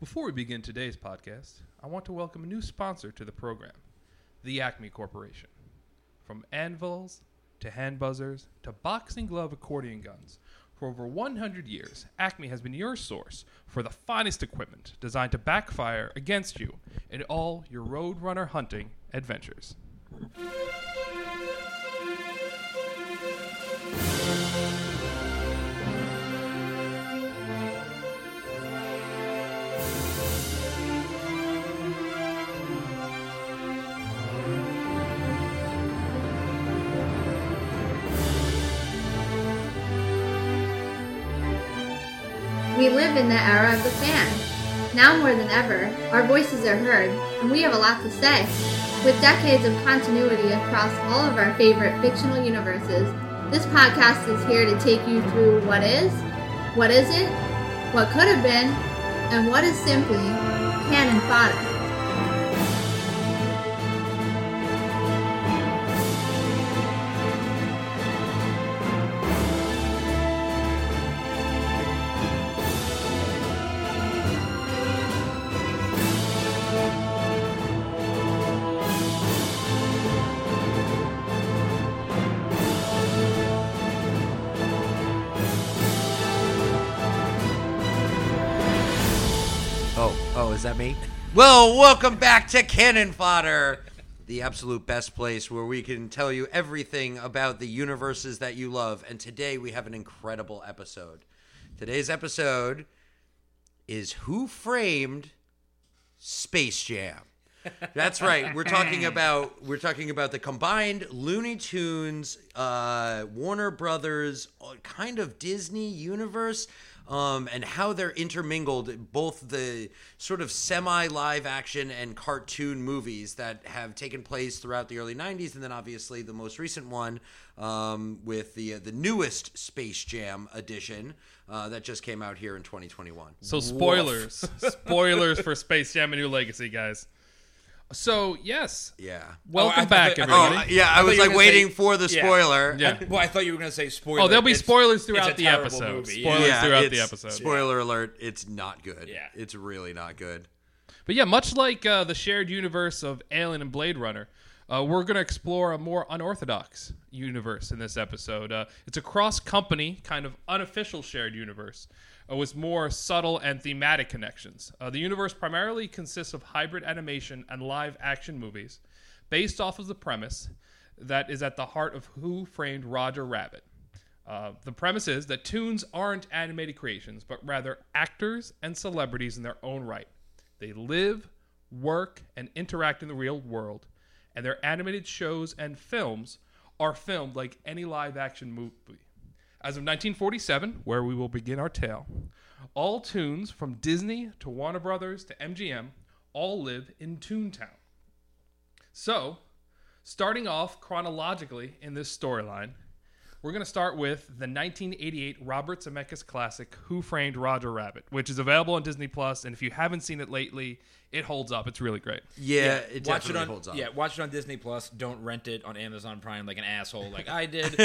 Before we begin today's podcast, I want to welcome a new sponsor to the program, the Acme Corporation. From anvils to hand buzzers to boxing glove accordion guns, for over 100 years, Acme has been your source for the finest equipment designed to backfire against you in all your roadrunner hunting adventures. Live in the era of the fan. Now more than ever, our voices are heard, and we have a lot to say. With decades of continuity across all of our favorite fictional universes, this podcast is here to take you through what is, what isn't, what could have been, and what is simply canon fodder. Me? Well, welcome back to Cannon Fodder, the absolute best place where we can tell you everything about the universes that you love. And today we have an incredible episode. Today's episode is Who Framed Space Jam? That's right. We're talking about we're talking about the combined Looney Tunes, uh, Warner Brothers, uh, kind of Disney universe, um, and how they're intermingled. Both the sort of semi live action and cartoon movies that have taken place throughout the early '90s, and then obviously the most recent one um, with the uh, the newest Space Jam edition uh, that just came out here in 2021. So spoilers, spoilers for Space Jam: A New Legacy, guys. So yes, Yeah. welcome I- I back, thought- I Oh, everybody. uh, yeah. I, thought was you were like gonna waiting say- for the yeah. spoiler. Yeah. Well, I thought you were going to say spoiler. Oh, there'll be It's- spoilers it's throughout a the terrible episode. movie, Spoilers yeah. throughout the it's- episode. Spoiler alert, it's not good. Yeah. It's really not good. But yeah, much like uh, the shared universe of Alien and Blade Runner, uh, we're going to explore a more unorthodox universe in this episode. Uh, it's a cross company, kind of unofficial shared universe uh, with more subtle and thematic connections. Uh, the universe primarily consists of hybrid animation and live action movies based off of the premise that is at the heart of Who Framed Roger Rabbit. Uh, the premise is that tunes aren't animated creations, but rather actors and celebrities in their own right. They live, work, and interact in the real world, and their animated shows and films are filmed like any live action movie. As of 1947, where we will begin our tale, all tunes from Disney to Warner Brothers to MGM all live in Toontown. So, starting off chronologically in this storyline, we're going to start with the 1988 Robert Zemeckis classic Who Framed Roger Rabbit, which is available on Disney Plus, and if you haven't seen it lately, it holds up. It's really great. Yeah, it watch definitely it on holds up. yeah, watch it on Disney Plus. Don't rent it on Amazon Prime like an asshole like I did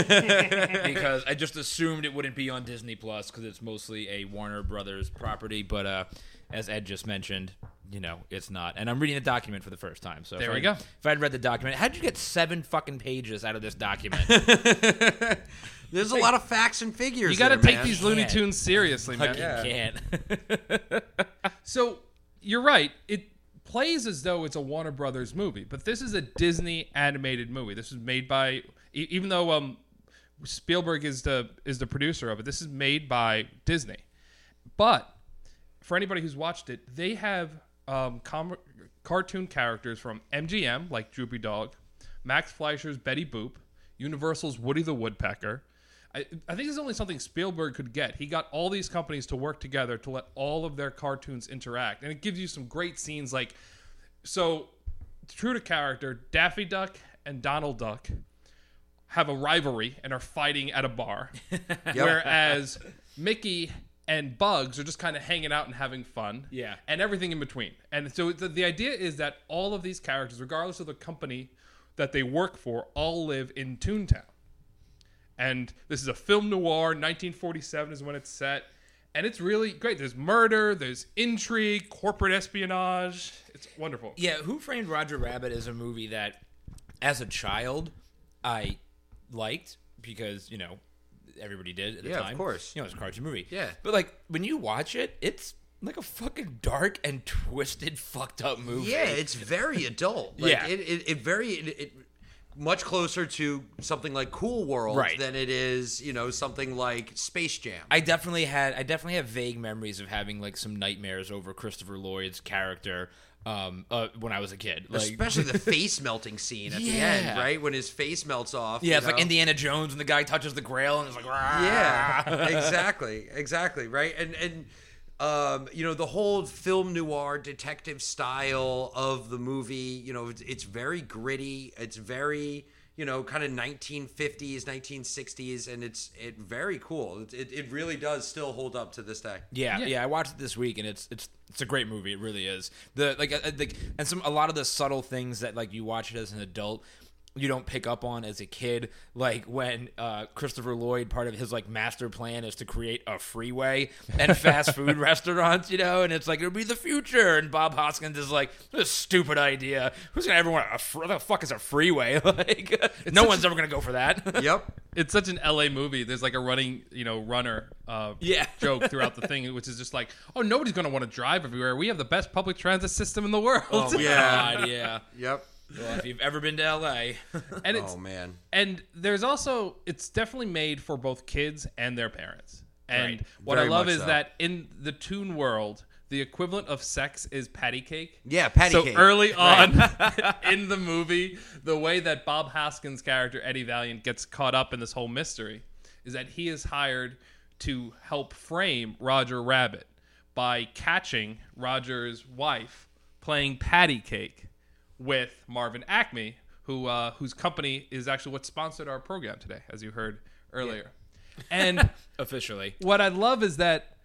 because I just assumed it wouldn't be on Disney Plus because it's mostly a Warner Brothers property. But uh, as Ed just mentioned, you know it's not. And I'm reading the document for the first time. So There we I- go. If I'd read the document, how'd you get seven fucking pages out of this document? There's a lot of facts and figures. You got to take man. these Looney. Tunes seriously, man. Fucking can't. So you're right. It plays as though it's a Warner Brothers movie, but this is a Disney animated movie. This is made by, even though um, Spielberg is the is the producer of it. This is made by Disney, but for anybody who's watched it, they have um, com- cartoon characters from MGM like Droopy Dog, Max Fleischer's Betty Boop, Universal's Woody the Woodpecker. I, I think it's only something Spielberg could get. He got all these companies to work together to let all of their cartoons interact, and it gives you some great scenes. Like, so true to character, Daffy Duck and Donald Duck have a rivalry and are fighting at a bar, whereas Mickey and Bugs are just kind of hanging out and having fun. Yeah. and everything in between. And so the, the idea is that all of these characters, regardless of the company that they work for, all live in Toontown. And this is a film noir. 1947 is when it's set. and it's really great. There's murder, there's intrigue, corporate espionage. It's wonderful. Yeah, Who Framed Roger Rabbit is a movie that, as a child, I liked because you know everybody did at the time. Yeah, of course. You know, it's a cartoon movie. Yeah. but like when you watch it, it's like a fucking dark and twisted, fucked up movie. Yeah, it's very adult. Like, Yeah. it, it, it very it, it much closer to something like Cool World Right. than it is, you know, something like Space Jam. I definitely had I definitely have vague memories of having like some nightmares over Christopher Lloyd's character um, uh, when I was a kid. Like, Especially the face melting scene at the end, right? When his face melts off. yeah, it's like? Indiana Jones when the guy touches the Grail and it's like "Rah." Yeah, exactly, exactly, right. And and um, you know the whole film noir detective style of the movie. You know, it's, it's very gritty. It's very you know kind of 1950s, 1960s, and it's it very cool. It, it, it really does still hold up to this day. Yeah, Yeah. yeah, I watched it this week, and it's it's it's a great movie. It really is. The like, uh, like, and some a lot of the subtle things that like you watch it as an adult, you don't pick up on as a kid. Like when uh, Christopher Lloyd, part of his like master plan is to create a freeway and fast food restaurants, you know, and it's like it'll be the future. And Bob Hoskins is like, this stupid idea. Who's gonna ever want a fr- what the fuck is a freeway? like, no one's ever gonna go for that. Yep. It's such an LA movie. There's like a running, you know, runner uh, Yeah. joke throughout the thing, which is just like, oh, nobody's going to want to drive everywhere. We have the best public transit system in the world. oh Yeah. God, yeah. Yep. Well, if you've ever been to LA. and oh, it's Oh man. and there's also it's definitely made for both kids and their parents. And Right. what Very I love is so. that in the tune world, the equivalent of sex is patty cake. Yeah, patty so cake. early on in the movie, the way that Bob Hoskins' character Eddie Valiant gets caught up in this whole mystery is that he is hired to help frame Roger Rabbit by catching Roger's wife playing patty cake with Marvin Acme, who uh, whose company is actually what sponsored our program today, as you heard earlier. And Officially. what I love is that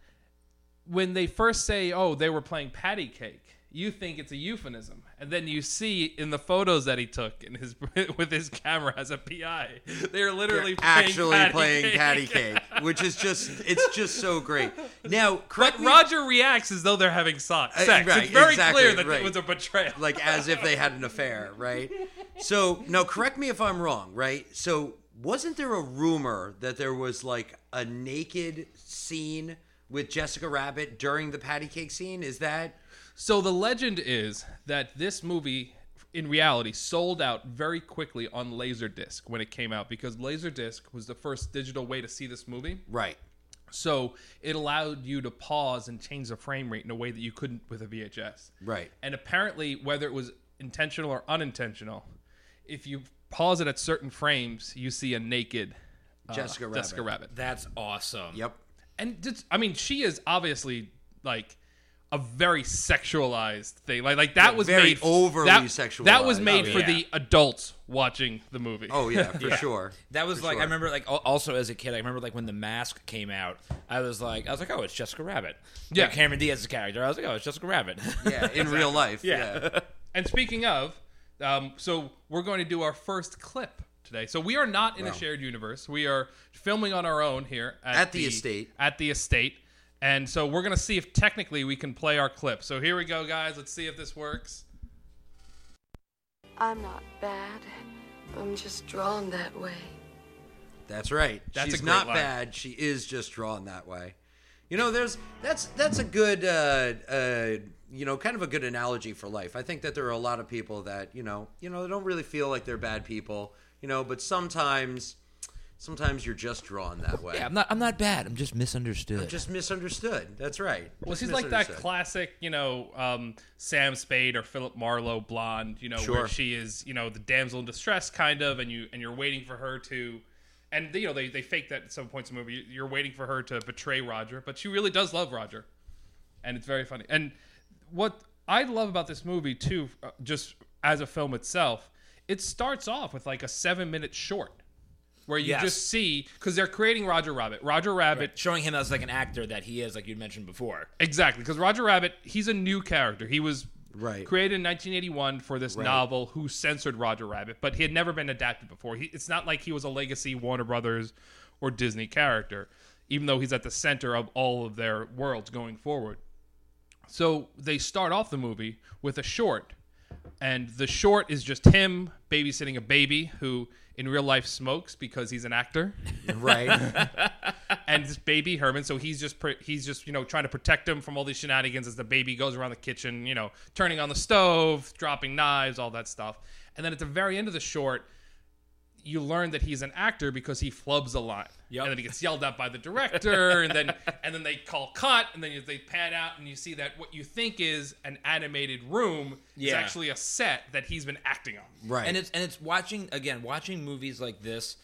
when they first say, "Oh, they were playing patty cake," you think it's a euphemism, and then you see in the photos that he took in his with his camera as a PI, they're literally playing Actually patty playing cake. patty cake, which is just it's just so great. Now, correct But me- Roger reacts as though they're having sex. Uh, right, it's very exactly, clear that right. it was a betrayal. like as if they had an affair, right? So now, correct me if I'm wrong, right? So wasn't there a rumor that there was like a naked scene with Jessica Rabbit during the patty cake scene? Is that So the legend is that this movie, in reality, sold out very quickly on Laserdisc when it came out because Laserdisc was the first digital way to see this movie. right? So it allowed you to pause and change the frame rate in a way that you couldn't with a VHS. Right. And apparently, whether it was intentional or unintentional, if you pause it at certain frames, you see a naked uh, Jessica Rabbit. Jessica Rabbit. That's awesome. Yep. And just, I mean, she is obviously like a very sexualized thing. Like, like that Yeah, was very made overly that, sexualized. That was made Oh, for yeah. the adults watching the movie. Oh yeah, for sure. That was For like sure. I remember like also as a kid I remember like when the mask came out I was like I was like oh it's Jessica Rabbit Yeah. Like, Cameron Diaz's character I was like oh it's Jessica Rabbit Yeah, in real life. Yeah. Yeah. And speaking of, um, so we're going to do our first clip today. So we are not in a shared universe. We are filming on our own here at, At the estate. At the estate. And so we're going to see if technically we can play our clip. So here we go, guys. Let's see if this works. I'm not bad. I'm just drawn that way. That's right. That's a She's great not line. bad. She is just drawn that way. You know, there's that's that's a good uh, uh, you know kind of a good analogy for life. I think that there are a lot of people that you know you know they don't really feel like they're bad people. You know, but sometimes sometimes you're just drawn that way. yeah I'm not I'm not bad I'm just misunderstood I'm Just misunderstood. That's right. Well, Just she's like that classic, you know, um, Sam Spade or Philip Marlowe blonde, you know, Sure. where she is, you know, the damsel in distress kind of, and you and you're waiting for her to, and you know they they fake that at some points in the movie. You're waiting for her to betray Roger, but she really does love Roger, and it's very funny. And what I love about this movie too, uh, just as a film itself, it starts off with like a seven minute short. Where you Yes. just see because they're creating Roger Rabbit. Roger Rabbit showing him as like an actor that he is like you mentioned before Exactly, because Roger Rabbit, he's a new character. He was Right. created in 1981 for this Right. novel, Who Censored Roger Rabbit, but he had never been adapted before. He, it's not like he was a legacy Warner Brothers or Disney character. even though he's at the center of all of their worlds going forward. So they start off the movie with a short, and the short is just him babysitting a baby who in real life smokes because he's an actor Right. and this baby Herman. So he's just pr- he's just you know trying to protect him from all these shenanigans as the baby goes around the kitchen, you know, turning on the stove, dropping knives, all that stuff. And then at the very end of the short, you learn that he's an actor because he flubs a line, Yep. and then he gets yelled at by the director, and then and then they call cut, and then they pan out, and you see that what you think is an animated room is Yeah. actually a set that he's been acting on. right. and it's and it's watching again watching movies like this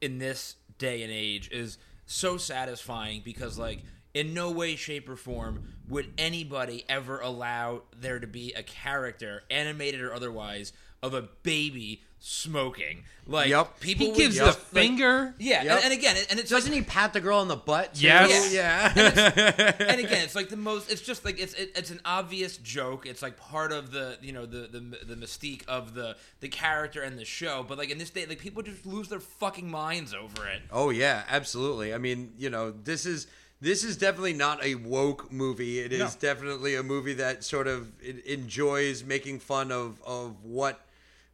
in this day and age is so satisfying because like in no way shape or form would anybody ever allow there to be a character animated or otherwise of a baby smoking like Yep. people He gives just, the like- finger. yeah Yep. and, and again and it's Doesn't like, he pat the girl on the butt? too? Yes. Yeah. and again, it's like the most. It's just like it's it, it's an obvious joke. It's like part of the you know the, the the mystique of the the character and the show. But like in this day, like people just lose their fucking minds over it. Oh yeah, absolutely. I mean, you know, this is this is definitely not a woke movie. It is No. definitely a movie that sort of enjoys making fun of of what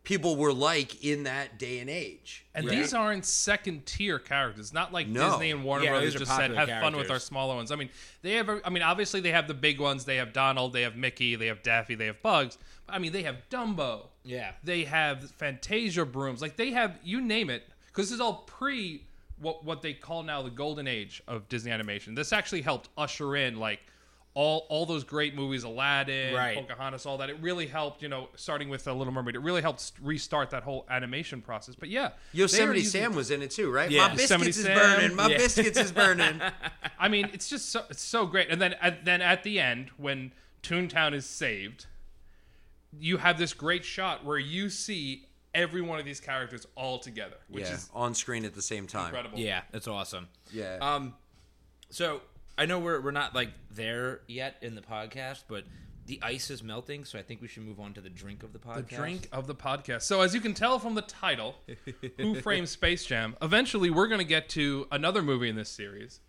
people were like in that day and age. And right? these aren't second tier characters. Not like No. Disney and Warner Yeah, Brothers just said, popular have fun with our smaller ones. I mean, they have, I mean, obviously they have the big ones. They have Donald, they have Mickey, they have Daffy, they have Bugs. I mean, they have Dumbo. Yeah. They have Fantasia brooms. Like they have, you name it. Because this is all pre what, what they call now the golden age of Disney animation. This actually helped usher in like all all those great movies, Aladdin, Right. Pocahontas, all that. It really helped, you know, starting with The Little Mermaid. It really helped restart that whole animation process. But yeah, Yosemite using- Sam was in it too, right? Yeah. My biscuits is Sam. burning. My Yeah. biscuits is burning. I mean, it's just so it's so great. And then at, then at the end, when Toontown is saved, you have this great shot where you see every one of these characters all together, which yeah, is on screen at the same time. incredible. Yeah, it's awesome. Yeah. Um, so I know we're we're not like there yet in the podcast, but the ice is melting, so I think we should move on to the drink of the podcast. The drink of the podcast. So, as you can tell from the title, Who Framed Space Jam? Eventually, we're going to get to another movie in this series,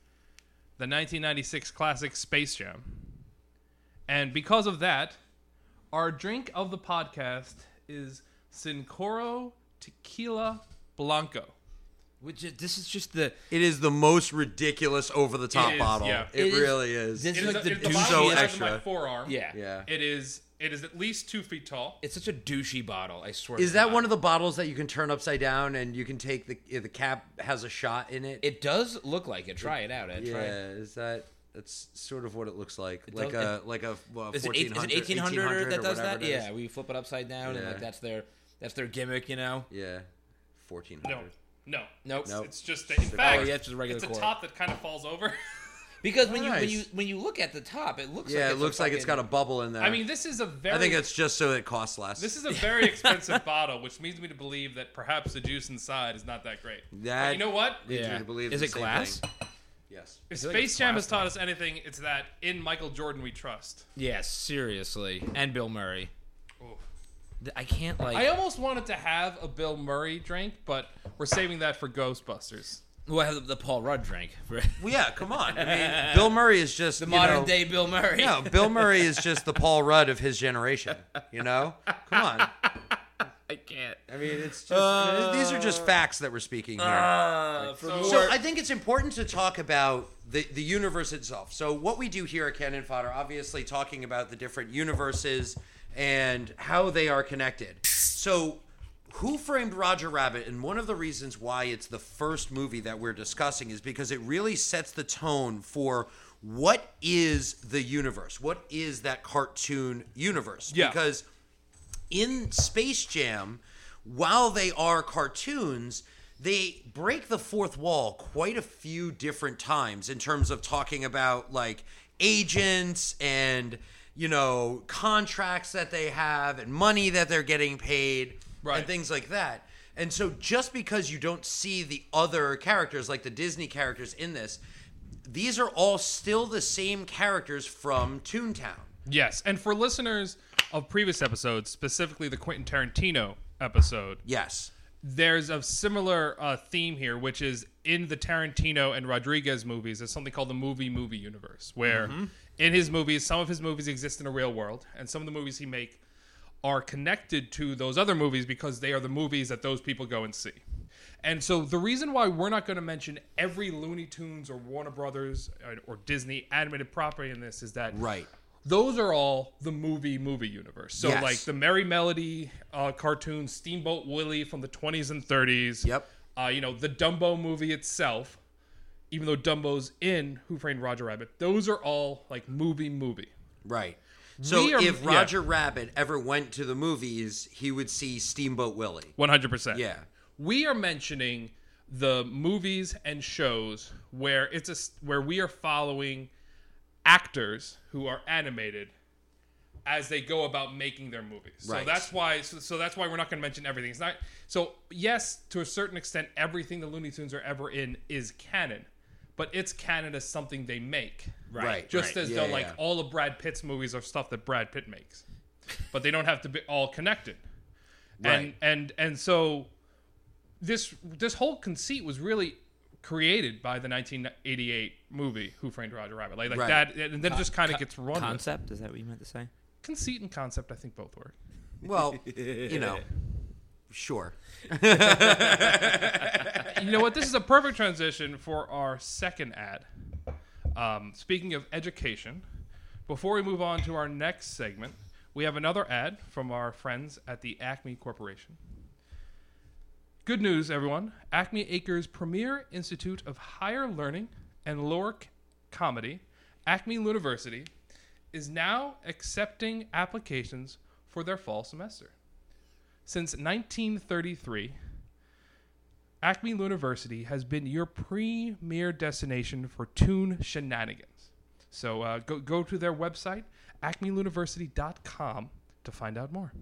the 1996 classic Space Jam. And because of that, our drink of the podcast is Cincoro Tequila Blanco. Which is, this is just the It is the most ridiculous over the top It is, bottle. yeah. It, It is- really is. this- It is is, like a- the it- the bottle So is the size of my extra. forearm. yeah yeah. It is. It is at least two feet tall. It's such a douchey bottle. I swear. Is to that God. one of the bottles that you can turn upside down and you can take the the cap has a shot in it? It does look like it. Try it out. Ed. yeah, Try. is that that's sort of what it looks like, It like does- a like a well, Is it, eight- is 1400, 1800, that or does whatever that? it is. Yeah, we flip it upside down and Yeah. like that's their that's their gimmick, you know. yeah, fourteen No, hundred. No, Nope. Nope. It's just a, in fact, Oh, yeah, it's just a regular it's a cork. top that kind of falls over. Because when you when you when you look at the top, it looks Yeah, like it looks a like it's got a bubble in there. I mean, this is a very. I think it's just so it costs less. This is a very expensive bottle, which leads me to believe that perhaps the juice inside is not that great. That- But you know what? Yeah. to believe Is it glass? thing. Yes. If feel like Space Jam has taught us anything, it's that in Michael Jordan we trust. Yes, seriously, and Bill Murray. Oof. Th- I can't like. I almost wanted to have a Bill Murray drink, but we're saving that for Ghostbusters. well, I have the, the Paul Rudd drink. For Well, yeah, come on. I mean, Bill Murray is just the modern know- day Bill Murray. No, Bill Murray is just the Paul Rudd of his generation. You know, come on. I can't. I mean, it's just these are just facts that we're speaking here. Uh, for So- So I think it's important to talk about the, the universe itself. So what we do here at Cannon Fodder, obviously talking about the different universes and how they are connected. So who framed Roger Rabbit? And one of the reasons why it's the first movie that we're discussing is because it really sets the tone for what is the universe? What is that cartoon universe? Yeah. Because in Space Jam, while they are cartoons, they break the fourth wall quite a few different times in terms of talking about like agents and you know contracts that they have and money that they're getting paid Right. and things like that. And so just because you don't see the other characters like the Disney characters in this, these are all still the same characters from Toontown. Yes, and for listeners of previous episodes, specifically the Quentin Tarantino episode, Yes. there's a similar uh, theme here, which is in the Tarantino and Rodriguez movies. There's something called the movie movie universe, where in his movies, some of his movies exist in a real world, and some of the movies he make are connected to those other movies because they are the movies that those people go and see. And so the reason why we're not going to mention every Looney Tunes or Warner Brothers or, or Disney animated property in this is that Right. Those are all the movie movie universe. So Yes. like the Merry Melody uh, cartoon, Steamboat Willie from the 20s and 30s. Yep. Uh, you know the Dumbo movie itself, even though Dumbo's in Who Framed Roger Rabbit, those are all like movie movie. Right. So are- if yeah. Roger Rabbit ever went to the movies, he would see Steamboat Willie. 100%. Yeah. We are mentioning the movies and shows where it's a where we are following actors who are animated as they go about making their movies. So that's why so, so that's why we're not going to mention everything. It's not so yes, to a certain extent everything the Looney Tunes are ever in is canon, but it's canon as something they make. Right. Just right. as Yeah, though like all of Brad Pitt's movies are stuff that Brad Pitt makes. But they don't have to be all connected. And and and so this this whole conceit was really created by the 1988 movie Who Framed Roger Rabbit. Like, like Right. that and then it just kind of gets run with. Concept? Is that what you meant to say? Conceit and concept I think both work. Well, you know, sure. you know what? This is a perfect transition for our second ad. Um, speaking of education, before we move on to our next segment, we have another ad from our friends at the Acme Corporation. Good news, everyone. Acme Acres' premier institute of higher learning and lower comedy, Acme University, is now accepting applications for their fall semester. Since 1933, Acme University has been your premier destination for tune shenanigans. So uh, go, go to their website, acmeuniversity.com, to find out more.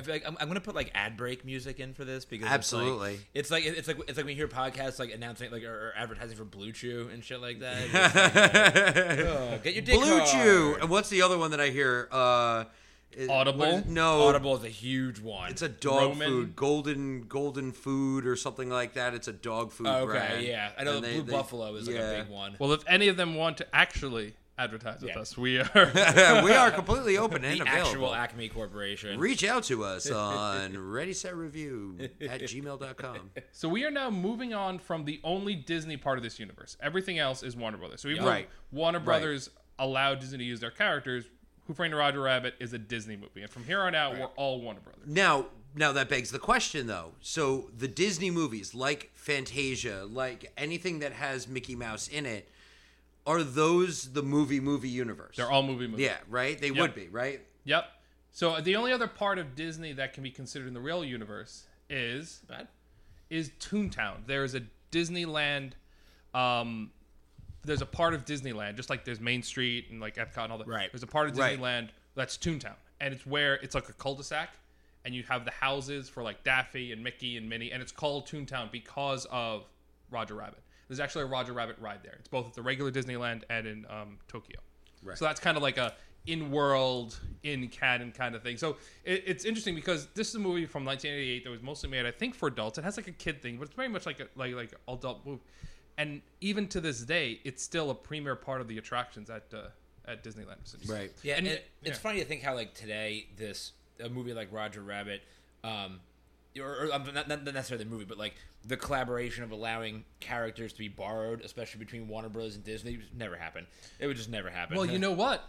I feel like I'm, I'm gonna put like ad break music in for this because Absolutely. it's like it's like it's like it's like when you hear podcasts like announcing like or, or advertising for Blue Chew and shit like that. Like, oh, get your dick Blue hard. Chew. And what's the other one that I hear? Uh, it- Audible? what is- no. Audible is a huge one. It's a dog Roman? food, golden golden food or something like that. It's a dog food okay, brand. yeah. I know And the they- Blue they- Buffalo is like a big one. Well, if any of them want to actually advertise with Yeah. us, we are. we are completely open and the available. actual Acme Corporation. Reach out to us on Ready Set Review at gmail.com. so we are now moving on from the only Disney part of this universe. Everything else is Warner Brothers. So even Right. Warner Brothers allowed Disney to use their characters, Who Framed Roger Rabbit is a Disney movie, and from here on out, we're all Warner Brothers. Now, now that begs the question though. So the Disney movies, like Fantasia, like anything that has Mickey Mouse in it, are those the movie movie universe? They're all movie movies. Yeah, right? They would be, right? Yep. So the only other part of Disney that can be considered in the real universe is Bad? is Toontown. There is a Disneyland. Um, there's a part of Disneyland, just like there's Main Street and like Epcot and all that. Right. There's a part of Right. Disneyland that's Toontown, and it's where it's like a cul-de-sac, and you have the houses for like Daffy and Mickey and Minnie, and it's called Toontown because of Roger Rabbit. There's actually a Roger Rabbit ride there. It's both at the regular Disneyland and in um, Tokyo. Right. So that's kind of like a in-world, in-canon kind of thing. So it, it's interesting because this is a movie from 1988 that was mostly made, I think, for adults. It has like a kid thing, but it's very much like a like like adult movie. And even to this day, it's still a premier part of the attractions at uh, at Disneyland. Right. Yeah, And- and, it, it's yeah. funny to think how like today this a movie like Roger Rabbit, um, or, or um, not, not necessarily the movie, but like the collaboration of allowing characters to be borrowed, especially between Warner Bros. and Disney, never happen. It would just never happen. Well, you know what?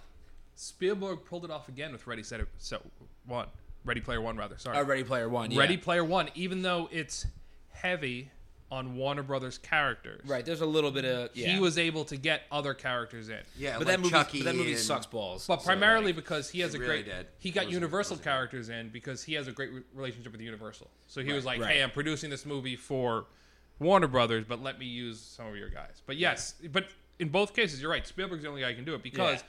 Spielberg pulled it off again with Ready Set So One, Ready Player One, rather. Sorry, uh, Ready Player One. Yeah. Ready Player One. Even though it's heavy on Warner Brothers characters, Right. There's a little bit of yeah. he was able to get other characters in. Yeah, but like that movie, Chucky but that movie and- sucks balls. But so, primarily like, because he has a really great did. he got Wasn't- Universal wasn't- characters in because he has a great re- relationship with Universal. So he was like, Right. "Hey, I'm producing this movie for Warner Brothers, but let me use some of your guys." But yes, but in both cases, you're right. Spielberg's the only guy who can do it because Yeah.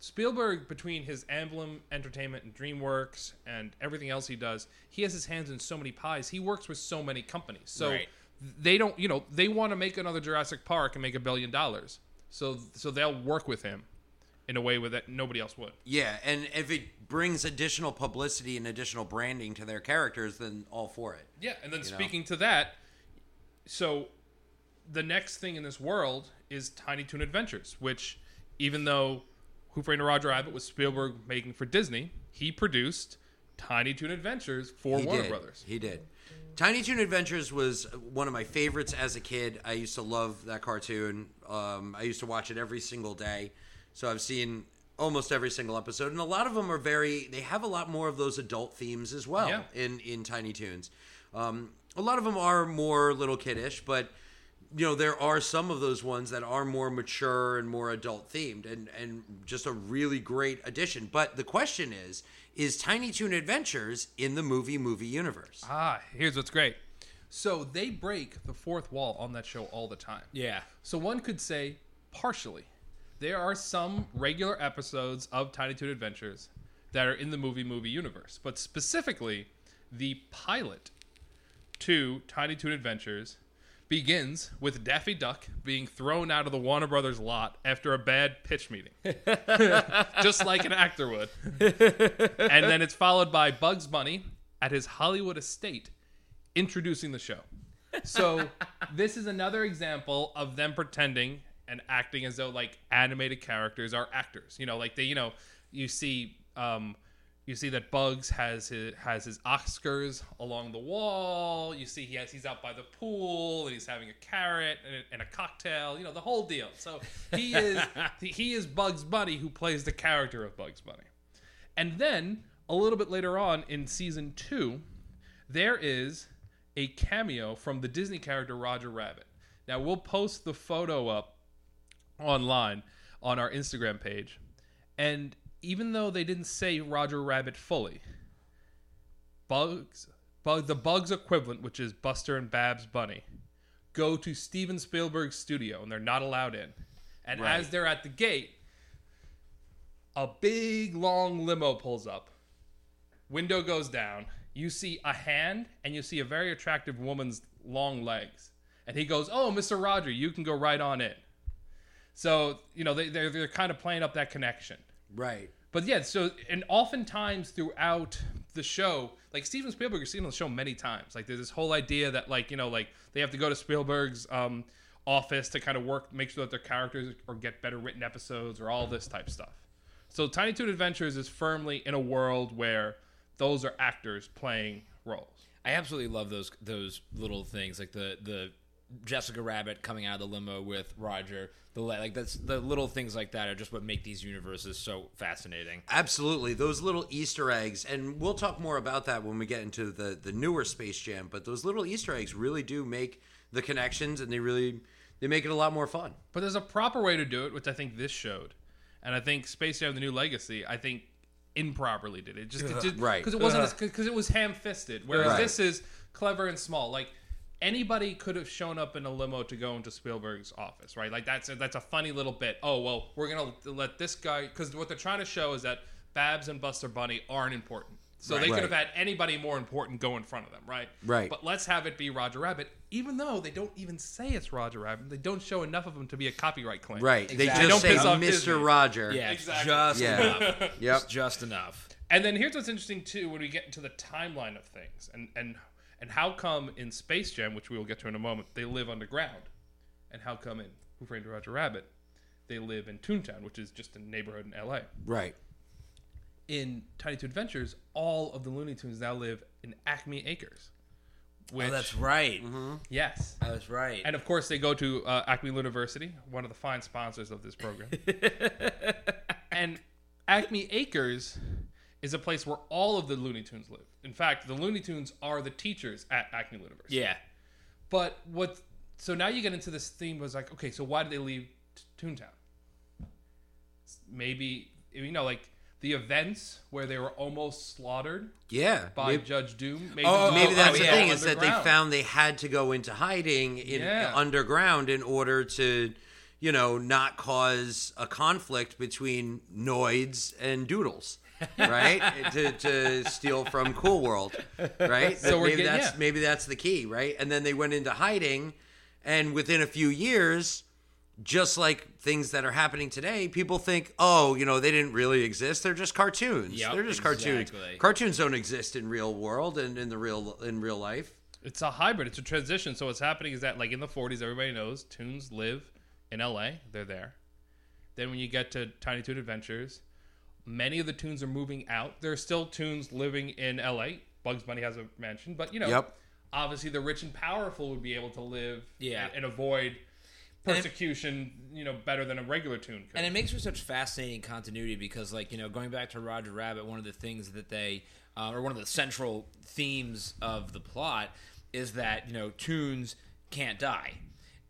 Spielberg, between his Amblin Entertainment and DreamWorks and everything else he does, he has his hands in so many pies. He works with so many companies. So Right. They don't, you know, they want to make another Jurassic Park and make a billion dollars. So so they'll work with him in a way with that nobody else would. Yeah, and if it brings additional publicity and additional branding to their characters, then all for it. Yeah, and then know? speaking to that, so the next thing in this world is Tiny Toon Adventures, which even though Who Framed Roger Rabbit was Spielberg making for Disney, he produced Tiny Toon Adventures for He Warner did. Brothers. He did. Tiny Toon Adventures was one of my favorites as a kid. I used to love that cartoon. Um, I used to watch it every single day. So I've seen almost every single episode, and a lot of them are very. They have a lot more of those adult themes as well Yeah. in in Tiny Toons. Um, a lot of them are more little kiddish, but you know there are some of those ones that are more mature and more adult themed and and just a really great addition but the question is is tiny toon adventures in the movie movie universe Ah, here's what's great. So they break the fourth wall on that show all the time. Yeah. So one could say partially. There are some regular episodes of Tiny Toon Adventures that are in the movie movie universe, but specifically the pilot to Tiny Toon Adventures begins with Daffy Duck being thrown out of the Warner Brothers lot after a bad pitch meeting. Just like an actor would. and then it's followed by Bugs Bunny at his Hollywood estate introducing the show. So this is another example of them pretending and acting as though like animated characters are actors. You know, like they, you know, you see, um, you see that Bugs has his has his Oscars along the wall. You see he has he's out by the pool and he's having a carrot and a, and a cocktail. You know, the whole deal. So he is he is Bugs Bunny who plays the character of Bugs Bunny. And then a little bit later on in season two, there is a cameo from the Disney character Roger Rabbit. Now we'll post the photo up online on our Instagram page. And even though they didn't say Roger Rabbit fully, Bugs, Bug, the Bugs equivalent, which is Buster and Babs Bunny, go to Steven Spielberg's studio and they're not allowed in. And Right. as they're at the gate, a big long limo pulls up. Window goes down. You see a hand and you see a very attractive woman's long legs. And he goes, "Oh, Mr. Roger, you can go right on in." So you know they they're, they're kind of playing up that connection. Right But yeah, so and oftentimes throughout the show, like Steven Spielberg, you've seen on the show many times. Like there's this whole idea that like you know like they have to go to Spielberg's um, office to kind of work, make sure that their characters or get better written episodes or all this type stuff. So Tiny Toon Adventures is firmly in a world where those are actors playing roles. I absolutely love those those little things like the the Jessica Rabbit coming out of the limo with Roger. The like that's the little things like that are just what make these universes so fascinating. absolutely those little easter eggs and we'll talk more about that when we get into the the newer space jam but those little easter eggs really do make the connections and they really they make it a lot more fun But there's a proper way to do it, which I think this showed, and I think Space Jam: The New Legacy, I think improperly did it. Just, it just Right. because it wasn't because it was ham-fisted. Whereas Right. this is clever and small. Like anybody could have shown up in a limo to go into Spielberg's office, right? Like that's a, that's a funny little bit. Oh well, we're gonna let this guy because what they're trying to show is that Babs and Buster Bunny aren't important. So they could Right. have had anybody more important go in front of them, right? Right. But let's have it be Roger Rabbit, even though they don't even say it's Roger Rabbit. They don't show enough of him to be a copyright claim. right they just They say don't piss off mr Disney. roger Yeah, Exactly. just Yeah. enough. yep Just, just enough. And then here's what's interesting too when we get into the timeline of things and and and how come in Space Jam, which we will get to in a moment, they live underground, and how come in Who Framed Roger Rabbit, they live in Toontown, which is just a neighborhood in L.A. right In Tiny Toon Adventures, all of the Looney Tunes now live in Acme Acres. Which, oh, that's right. yes. That's right. And of course, they go to uh, Acme University, one of the fine sponsors of this program. and Acme Acres is a place where all of the Looney Tunes live. In fact, the Looney Tunes are the teachers at Acme University. yeah. But what? So now you get into this theme was like, okay, so why did they leave T- Toontown? Maybe you know, like the events where they were almost slaughtered yeah by maybe, Judge Doom. Maybe, Oh, maybe that's the thing is that they found they had to go into hiding in Yeah. underground in order to you know not cause a conflict between noids and doodles right to, to steal from cool world right So maybe getting- that's yeah. maybe that's the key right and then they went into hiding and within a few years just like things that are happening today, people think, oh, you know, they didn't really exist. They're just cartoons. Yep, They're just cartoons. Cartoons don't exist in real world and in the real in real life. It's a hybrid. It's a transition. So what's happening is that, like in the '40s, everybody knows Toons live in LA. They're there. Then when you get to Tiny Toon Adventures, many of the Toons are moving out. There are still Toons living in LA. Bugs Bunny has a mansion, but you know, Yep. obviously the rich and powerful would be able to live Yeah. and, and avoid And it- persecution. you know, better than a regular Toon could. And it makes for such fascinating continuity because, like, you know, going back to Roger Rabbit, one of the things that they, uh, or one of the central themes of the plot is that, you know, Toons can't die,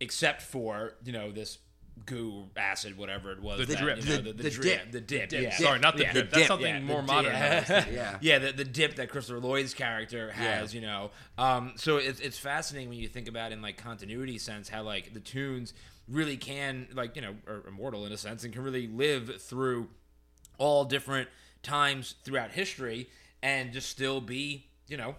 except for, you know, this goo acid, whatever it was. The that, drip. You know, The- the, the, the drip. dip. The dip. Yeah. Sorry, not the Yeah. drip. The That's dip. something Yeah, more the- modern. yeah. Yeah. yeah, the, the dip that Christopher Lloyd's character has, Yeah. you know. Um, so it's it's fascinating when you think about in like continuity sense how like the tunes really can like you know are immortal in a sense and can really live through all different times throughout history and just still be you know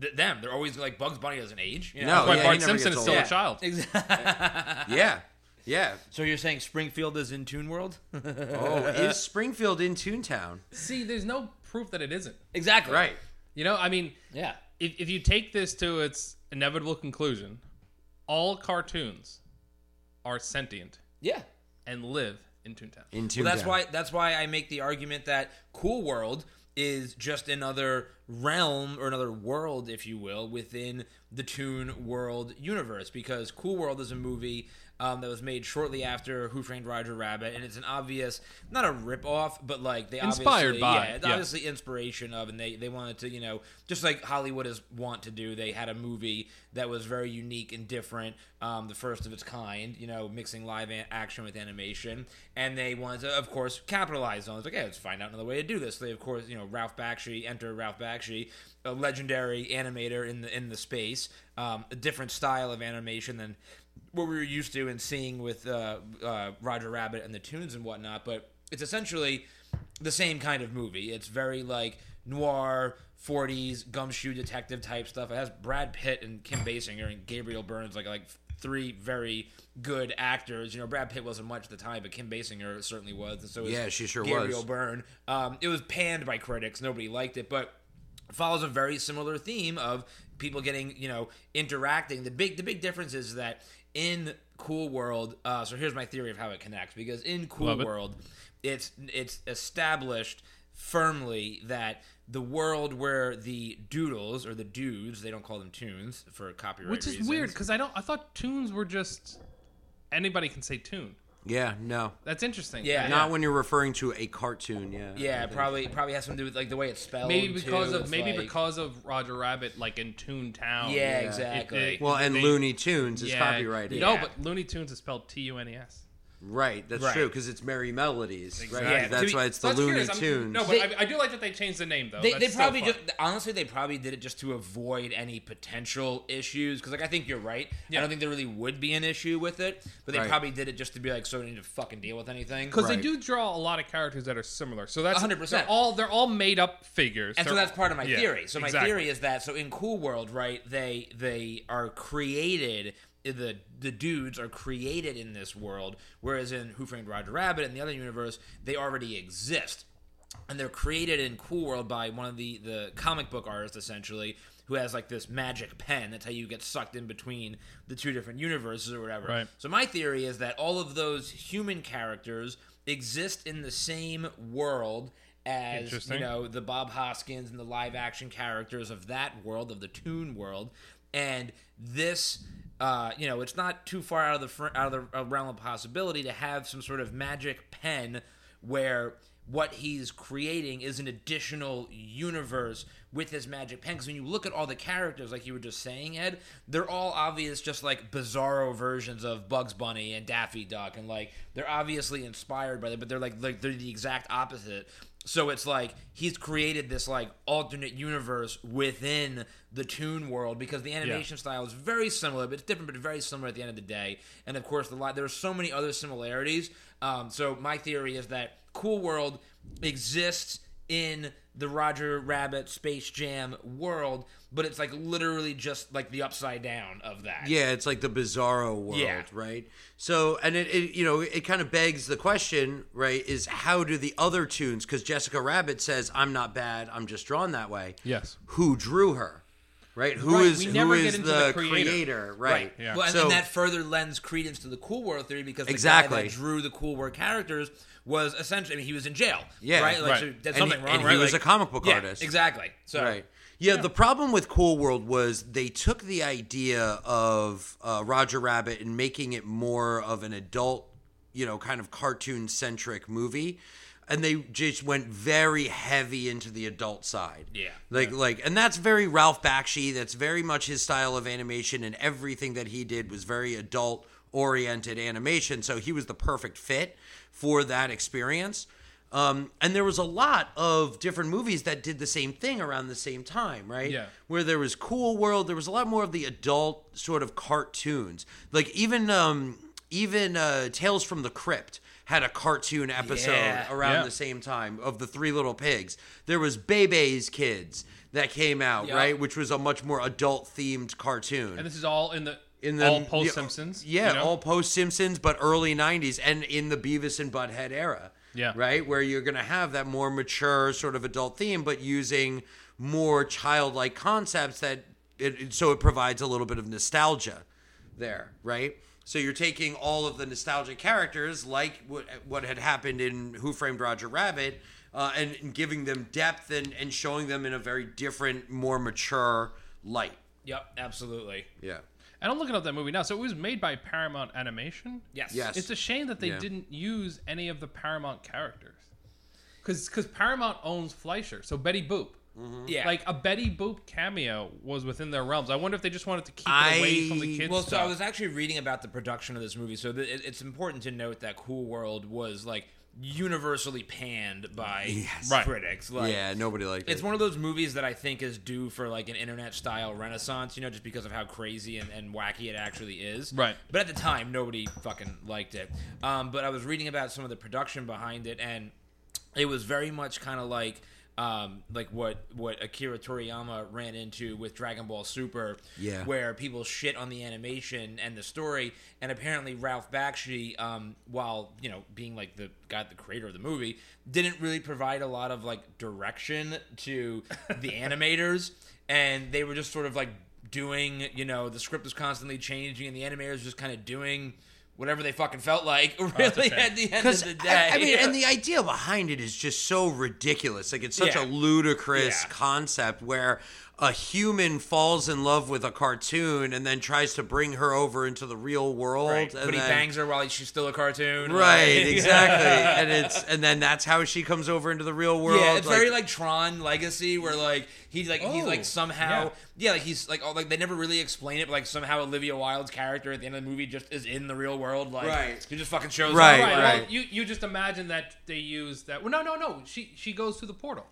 th- them. They're always like Bugs Bunny doesn't age. You know? No, That's why yeah, Bart Simpson is still old. a child. Exactly. Yeah. Yeah. so you're saying Springfield is in Toon World? Oh, is Springfield in Toontown? See, there's no proof that it isn't. exactly. Right. You know, I mean, Yeah. if, if you take this to its inevitable conclusion, all cartoons are sentient Yeah. and live in Toontown. In Toontown. Well, that's why that's why I make the argument that Cool World is just another realm or another world, if you will, within the Toon World universe. Because Cool World is a movie um, that was made shortly after Who Framed Roger Rabbit, and it's an obvious, not a rip off, but like they Inspired obviously, by, yeah, yeah. obviously inspiration of, and they they wanted to, you know, just like Hollywood is want to do. They had a movie that was very unique and different, um, the first of its kind, you know, mixing live an- action with animation, and they wanted to, of course, capitalize on. it. It's like, hey, let's find out another way to do this. They, of course, you know, Ralph Bakshi, enter Ralph Bakshi, a legendary animator in the in the space, um, a different style of animation than what we were used to and seeing with uh, uh, Roger Rabbit and the tunes and whatnot. But it's essentially the same kind of movie. It's very like noir, 40s gumshoe detective type stuff. It has Brad Pitt and Kim Basinger and Gabriel Burns like like three very good actors. You know, Brad Pitt wasn't much at the time, but Kim Basinger certainly was, and so was Yeah, she sure Gabriel was. Byrne. Um, it was panned by critics. Nobody liked it, but follows a very similar theme of people getting you know interacting the big the big difference is that in cool world uh, so here's my theory of how it connects because in cool Love it. world it's it's established firmly that the world where the doodles or the dudes they don't call them tunes for copyright Which is reasons. weird because I don't. I thought tunes were just anybody can say tune. Yeah, no. That's interesting. Yeah. Not when you're referring to a cartoon, yeah. yeah I probably probably has something to do with like the way it's spelled Maybe because too. of It's maybe like- because of Roger Rabbit, like in Toontown. Yeah, It- exactly. it- Well, and they- Looney Tunes is yeah, copyrighted. No, Yeah. but Looney Tunes is spelled T U N E S. Right, that's Right. true because it's Merry Melodies. Exactly. Right, Yeah, that's be- why it's the that's Looney curious. Tunes. No, but They- I, I do like that they changed the name though. They, they probably just honestly they probably did it just to avoid any potential issues because like I think you're right. Yeah. I don't think there really would be an issue with it, but they Right. probably did it just to be like so they need to fucking deal with anything. because they do draw a lot of characters that are similar. So that's 100%. They're all they're all made up figures. and so They're- that's part of my yeah, theory. So my exactly. theory is that so in Cool World, right? They they are created. The the dudes are created in this world, whereas in Who Framed Roger Rabbit and the other universe, they already exist. and they're created in Cool World by one of the the comic book artists essentially who has like this magic pen. That's how you get sucked in between the two different universes or whatever. Right. So my theory is that all of those human characters exist in the same world as you know the Bob Hoskins and the live action characters of that world of the Toon world, and this. Uh, you know, it's not too far out of the fr- out of the uh, realm of possibility to have some sort of magic pen where what he's creating is an additional universe with his magic pen. Because when you look at all the characters, like you were just saying, Ed, they're all obvious, just like bizarro versions of Bugs Bunny and Daffy Duck, and like they're obviously inspired by them, but they're like like they're the exact opposite. So it's like he's created this like alternate universe within the Toon world because the animation style is very similar, but it's different, but very similar at the end of the day. And of course, the li- there are so many other similarities. Um, so my theory is that Cool World exists in the Roger Rabbit Space Jam world, but it's like literally just like the upside down of that. Yeah, it's like the bizarro world, Yeah. right? So, and it, it you know, it kind of begs the question, right? Is how do the other tunes? Because Jessica Rabbit says, "I'm not bad. I'm just drawn that way." Yes. Who drew her? Right? Who Right, is we never is get into the, the creator. creator? Right. Yeah. Well, and So- then that further lends credence to the Cool World theory because the guy Exactly. that drew the Cool World characters was essentially, I mean, he was in jail. Yeah, right. Like, right. so did And something he- wrong. and he was Like- a comic book yeah, artist. Exactly. So Right. Yeah, the problem with Cool World was they took the idea of uh, Roger Rabbit and making it more of an adult, you know, kind of cartoon centric movie. And they just went very heavy into the adult side. Yeah. Like like and that's very Ralph Bakshi, that's very much his style of animation and everything that he did was very adult oriented animation, so he was the perfect fit for that experience. Um, and there was a lot of different movies that did the same thing around the same time, right? Yeah. Where there was Cool World, there was a lot more of the adult sort of cartoons. Like even um, even uh, Tales from the Crypt had a cartoon episode Yeah. around Yeah. the same time of the Three Little Pigs. There was Bebe's Kids that came out, Yeah. right, which was a much more adult themed cartoon And this is all in the in the all post Simpsons. Yeah, you know? all post Simpsons, but early '90s, and in the Beavis and Butthead era. Yeah. right, where you're going to have that more mature sort of adult theme, but using more childlike concepts that it, so it provides a little bit of nostalgia there, right? So you're taking all of the nostalgic characters, like what what had happened in Who Framed Roger Rabbit, uh, and, and giving them depth and, and showing them in a very different, more mature light. Yep. Absolutely. Yeah. And I'm looking up that movie now. So it was made by Paramount Animation. Yes. Yes. It's a shame that they Yeah. didn't use any of the Paramount characters. Because because Paramount owns Fleischer. So Betty Boop. Mm-hmm. Yeah. Like a Betty Boop cameo was within their realms. I wonder if they just wanted to keep I- it away from the kids. Well, so. I was actually reading about the production of this movie. So th- it's important to note that Cool World was like universally panned by Yes. Right. critics. Like, yeah, nobody liked It's it. It's one of those movies that I think is due for like an internet style renaissance, you know, just because of how crazy and, and wacky it actually is. Right. But at the time, nobody fucking liked it. Um, but I was reading about some of the production behind it, and it was very much kind of like. Um, like what what Akira Toriyama ran into with Dragon Ball Super, Yeah. where people shit on the animation and the story, and apparently Ralph Bakshi, um, while you know being like the guy, the creator of the movie, didn't really provide a lot of like direction to the animators, and they were just sort of like doing, you know, the script was constantly changing, and the animators just kind of doing whatever they fucking felt like. Oh, really, shame. at the end of the day, I, I mean, Yeah. and the idea behind it is just so ridiculous. Like it's such Yeah. a ludicrous Yeah. concept where a human falls in love with a cartoon and then tries to bring her over into the real world. Right. and But he then- bangs her while she's still a cartoon. Right, Like- exactly. and it's and then that's how she comes over into the real world. Yeah, it's very like Tron Legacy, where like he's like he's Oh, like somehow yeah. yeah. like he's like oh like they never really explain it, but like somehow Olivia Wilde's character at the end of the movie just is in the real world, like Right. he just fucking shows Right, up. right. like- Well, you you just imagine that they use that. Well, no, no, no. She she goes through the portal.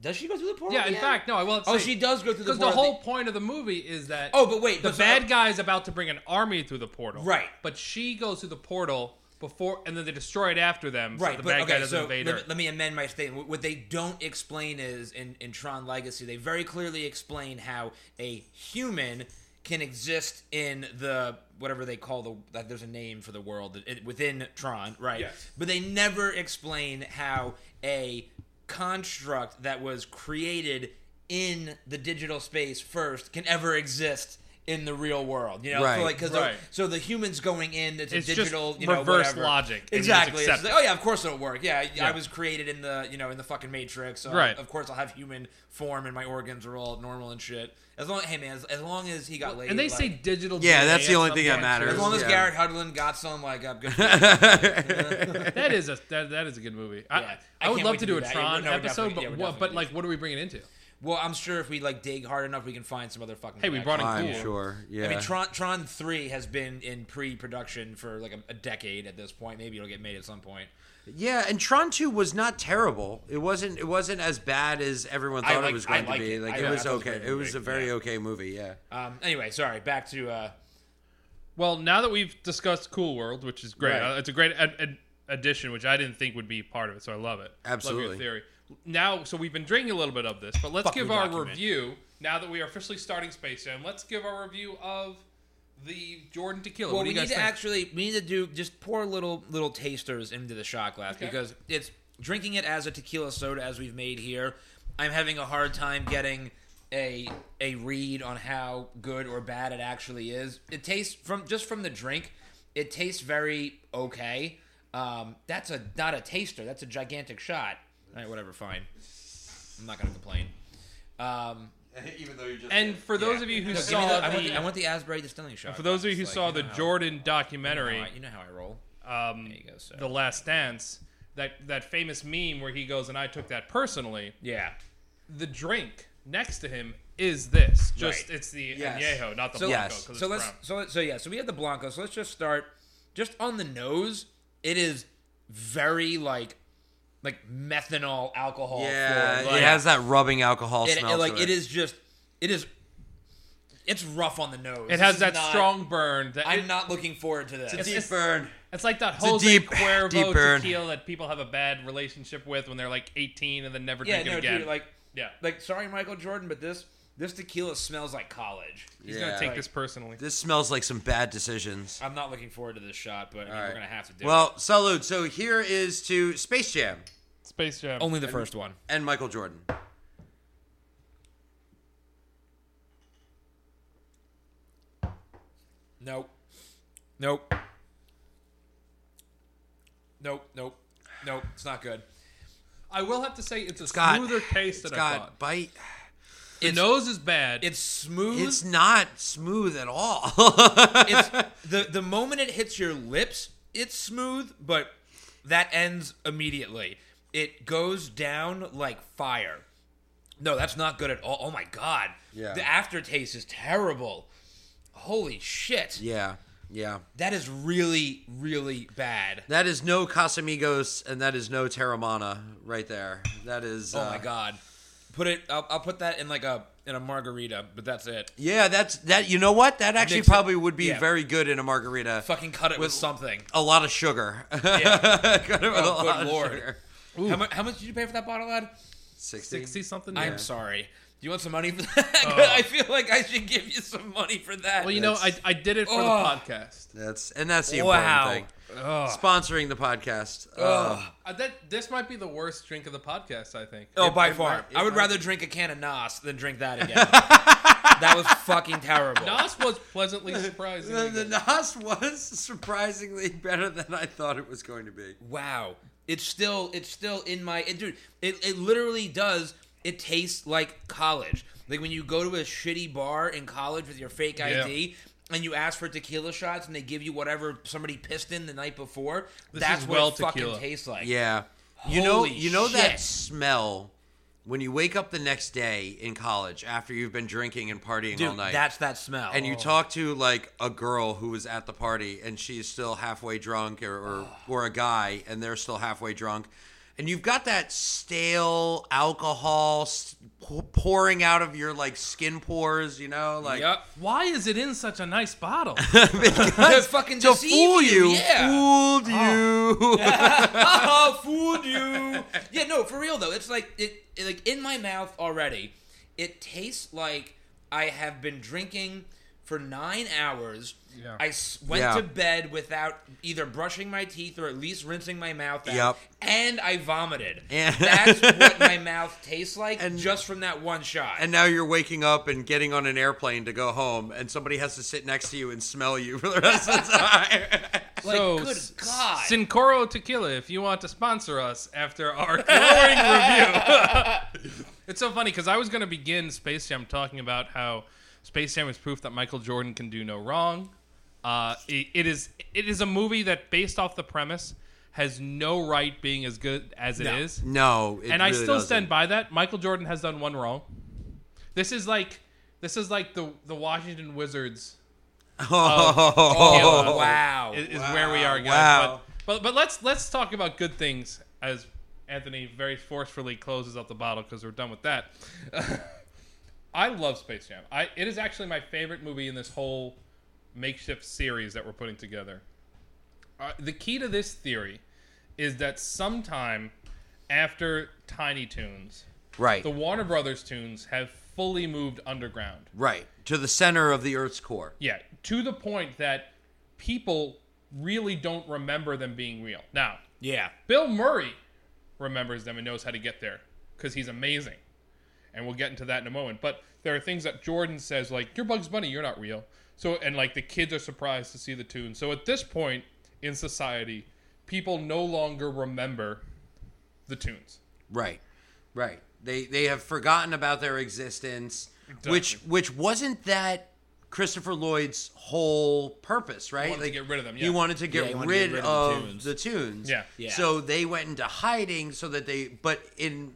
Does she go through the portal? Yeah. In fact, no. I will. Oh, she does go through the portal. Because the portal. whole point of the movie is that. Oh, but wait, the but so- bad guy's about to bring an army through the portal. Right. But she goes through the portal before, and then they destroy it after them. Right, So the but bad okay, guy doesn't so invade let her. me, let me amend my statement. What they don't explain is in, in Tron Legacy, they very clearly explain how a human can exist in the whatever they call the like there's a name for the world it, within Tron, right? Yes. But they never explain how a construct that was created in the digital space first can ever exist in the real world. You know, Right. so like because Right. so the humans going in it's, It's a just digital, you know, reverse whatever. logic, and you just Exactly. It's like, oh yeah, of course it'll work. Yeah, I- Yeah. I was created in the you know in the fucking Matrix. So Right. Of course I'll have human form and my organs are all normal and shit. As long, hey man, as, as long as he got laid. and they like, say digital. Yeah, DNA that's the only some thing that matters. as long as Yeah. Garrett Hedlund got some, like I'm good. That is a that, that is a good movie. I, Yeah. I, I would love to to do a that. Tron Yeah, episode, but yeah, what? But like, what are we bringing into? Well, I'm sure if we like dig hard enough, we can find some other fucking. Hey, we brought in. I'm Cool. sure. Yeah. I mean, Tron Tron Three has been in pre-production for like a, a decade at this point. Maybe it'll get made at some point. yeah, and Tron 2 was not terrible. It wasn't it wasn't as bad as everyone thought like- it was I going to be. it. Like I- it was thought it was okay. It was a very Yeah. okay movie, yeah. Um, anyway, sorry. Back to uh, Well, now that we've discussed Cool World, which is great, Right. uh, it's a great ad- ad- addition, which I didn't think would be part of it, so I love it. Absolutely. love your theory. Now, so we've been drinking a little bit of this, but let's Fuck give our document. review now that we are officially starting Space Jam. Let's give our review of the Jordan Tequila. Well, we need to think? actually we need to do just pour little little tasters into the shot glass Okay. because it's drinking it as a tequila soda as we've made here. I'm having a hard time getting a a read on how good or bad it actually is. It tastes from just from the drink, it tastes very okay. Um, that's a not a taster. That's a gigantic shot. All right, whatever, fine. I'm not gonna complain. Um, Even though you just and for those of you who no, give me saw the- the, I, want the, I want the Asbury Distilling shot. for those of you who It's like, saw you the know how- Jordan you know documentary, I- you know how I roll. um, There you go, sir. The Last Dance, that that famous meme where he goes, and I took that personally. Yeah. The drink next to him is this. Just Right. it's the Yes. añejo, not the So, blanco. Yes. 'cause so it's let's brown. so let- so yeah so we have the blanco so let's just start just on the nose it is very like like methanol alcohol yeah, forward. it has that rubbing alcohol it, smell. it, like to it is just it is it's rough on the nose It This has that not- strong burn. That i'm it- not looking forward to this It's a deep it's- burn. It's like that a Jose deep- Cuervo deep burn. tequila that people have a bad relationship with when they're like 18 and then never yeah drink it again. dude like yeah, like sorry michael jordan but this this tequila smells like college he's Yeah. gonna take Like- this personally. This smells like some bad decisions. i'm not looking forward to this shot but I mean, All we're gonna have to do Well, salute. So here is to Space Jam Space Jam. only the first one and Michael Jordan. Nope. Nope. Nope. Nope. Nope. It's not good. I will have to say it's a Scott, smoother taste than I Scott, thought. bite. The nose is bad. It's smooth. It's not smooth at all. It's the the moment it hits your lips, it's smooth, but that ends immediately. It goes down like fire. No, that's not good at all. Oh my god. Yeah. The aftertaste is terrible. Holy shit. yeah, yeah. That is really, really bad. That is no Casamigos, and that is no Teremana right there. That is. Oh uh, my god. Put it I'll, I'll put that in like a in a margarita, but that's it. Yeah, that's that. You know what? That actually Mix it- probably would be yeah. very good in a margarita. Fucking cut it with, something. A lot of sugar. Yeah. Cut it with Oh, a lot good of lord. Sugar. How much, how much did you pay for that bottle, lad? 60. 60 something. I'm sorry. Do you want some money for that? Oh. I feel like I should give you some money for that. Well, you know, I, I did it for Oh. the podcast. That's and that's the Wow. important thing. Sponsoring the podcast. Ugh. Uh, Uh, that this might be the worst drink of the podcast. I think. oh, it- by it far. might- I would might rather drink a can of Nas than drink that again. that was fucking terrible. Nas was pleasantly surprising. the, the Nas was surprisingly better than I thought it was going to be. Wow. It's still it's still in my it, dude. It it literally does. It tastes like college. Like when you go to a shitty bar in college with your fake Yeah. ID and you ask for tequila shots and they give you whatever somebody pissed in the night before. This that's is what well it fucking tastes like. Yeah. You know, you know shit. that smell when you wake up the next day in college after you've been drinking and partying all Dude, night. that's that smell. and you oh. talk to like a girl who was at the party and she's still halfway drunk or or, or a guy and they're still halfway drunk and you've got that stale alcohol pouring out of your like skin pores you know like Yep. Why is it in such a nice bottle? to fucking to fool you, Yeah. fooled oh. you oh, fooled you. Yeah, no, for real though. It's like it, it- like in my mouth already. It tastes like I have been drinking for nine hours. Yeah. I s- went Yeah. to bed without either brushing my teeth or at least rinsing my mouth out. Yep. And I vomited. And- That's what my mouth tastes like And- just from that one shot. and now you're waking up and getting on an airplane to go home and somebody has to sit next to you and smell you for the rest of the time like, so, good S- God. Cincoro Tequila, if you want to sponsor us after our glowing review. it's so funny because I was going to begin Space Jam talking about how Space Jam is proof that Michael Jordan can do no wrong. Uh, it, it is it is a movie that, based off the premise, has no right being as good as it is. no it and I still doesn't. stand by that. Michael Jordan has done one wrong. This is like this is like the the Washington Wizards oh, wow. is, is where we are, guys. Wow. But, but but let's let's talk about good things as Anthony very forcefully closes up the bottle because we're done with that. I love Space Jam. I it is actually my favorite movie in this whole makeshift series that we're putting together. Uh, the key to this theory is that sometime after Tiny Toons, Right. the Warner Brothers tunes have fully moved underground. right. To the center of the Earth's core. Yeah, to the point that people really don't remember them being real. Now, Yeah. Bill Murray remembers them and knows how to get there because he's amazing. And we'll get into that in a moment. But there are things that Jordan says, like, You're Bugs Bunny, you're not real. So, and like the kids are surprised to see the tune. So at this point in society, people no longer remember the tunes. Right. Right. They they have forgotten about their existence, which which wasn't that Christopher Lloyd's whole purpose, right? wanted to get rid of them, He wanted to get, Yeah, he wanted to rid, get rid of, of the tunes. the tunes. Yeah. Yeah. So they went into hiding so that they but in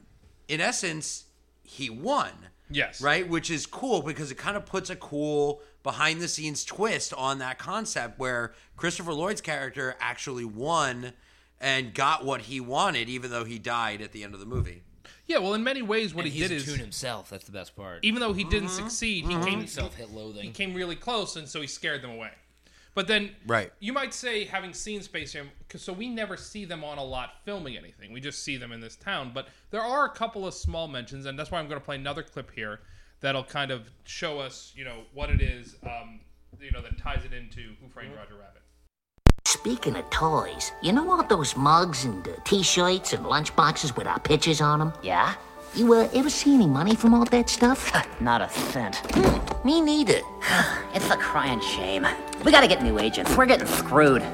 in essence he won. Yes. Right? Which is cool because it kind of puts a cool behind the scenes twist on that concept where Christopher Lloyd's character actually won and got what he wanted even though he died at the end of the movie. Yeah, well, in many ways, what And he he's did a is, tune himself. That's the best part. even though he didn't mm-hmm. succeed, he mm-hmm. came Self hit he came really close, and so he scared them away. But then, Right. You might say, having seen Space Jam, 'cause- so we never see them on a lot filming anything. We just see them in this town. But there are a couple of small mentions, and that's why I'm going to play another clip here that'll kind of show us, you know, what it is, um, you know, that ties it into Who Framed Roger Rabbit. Speaking of toys, you know all those mugs and uh, t-shirts and lunchboxes with our pictures on them? Yeah? You uh, ever see any money from all that stuff? Not a cent. Me neither. It's a crying shame. We gotta get new agents. We're getting screwed.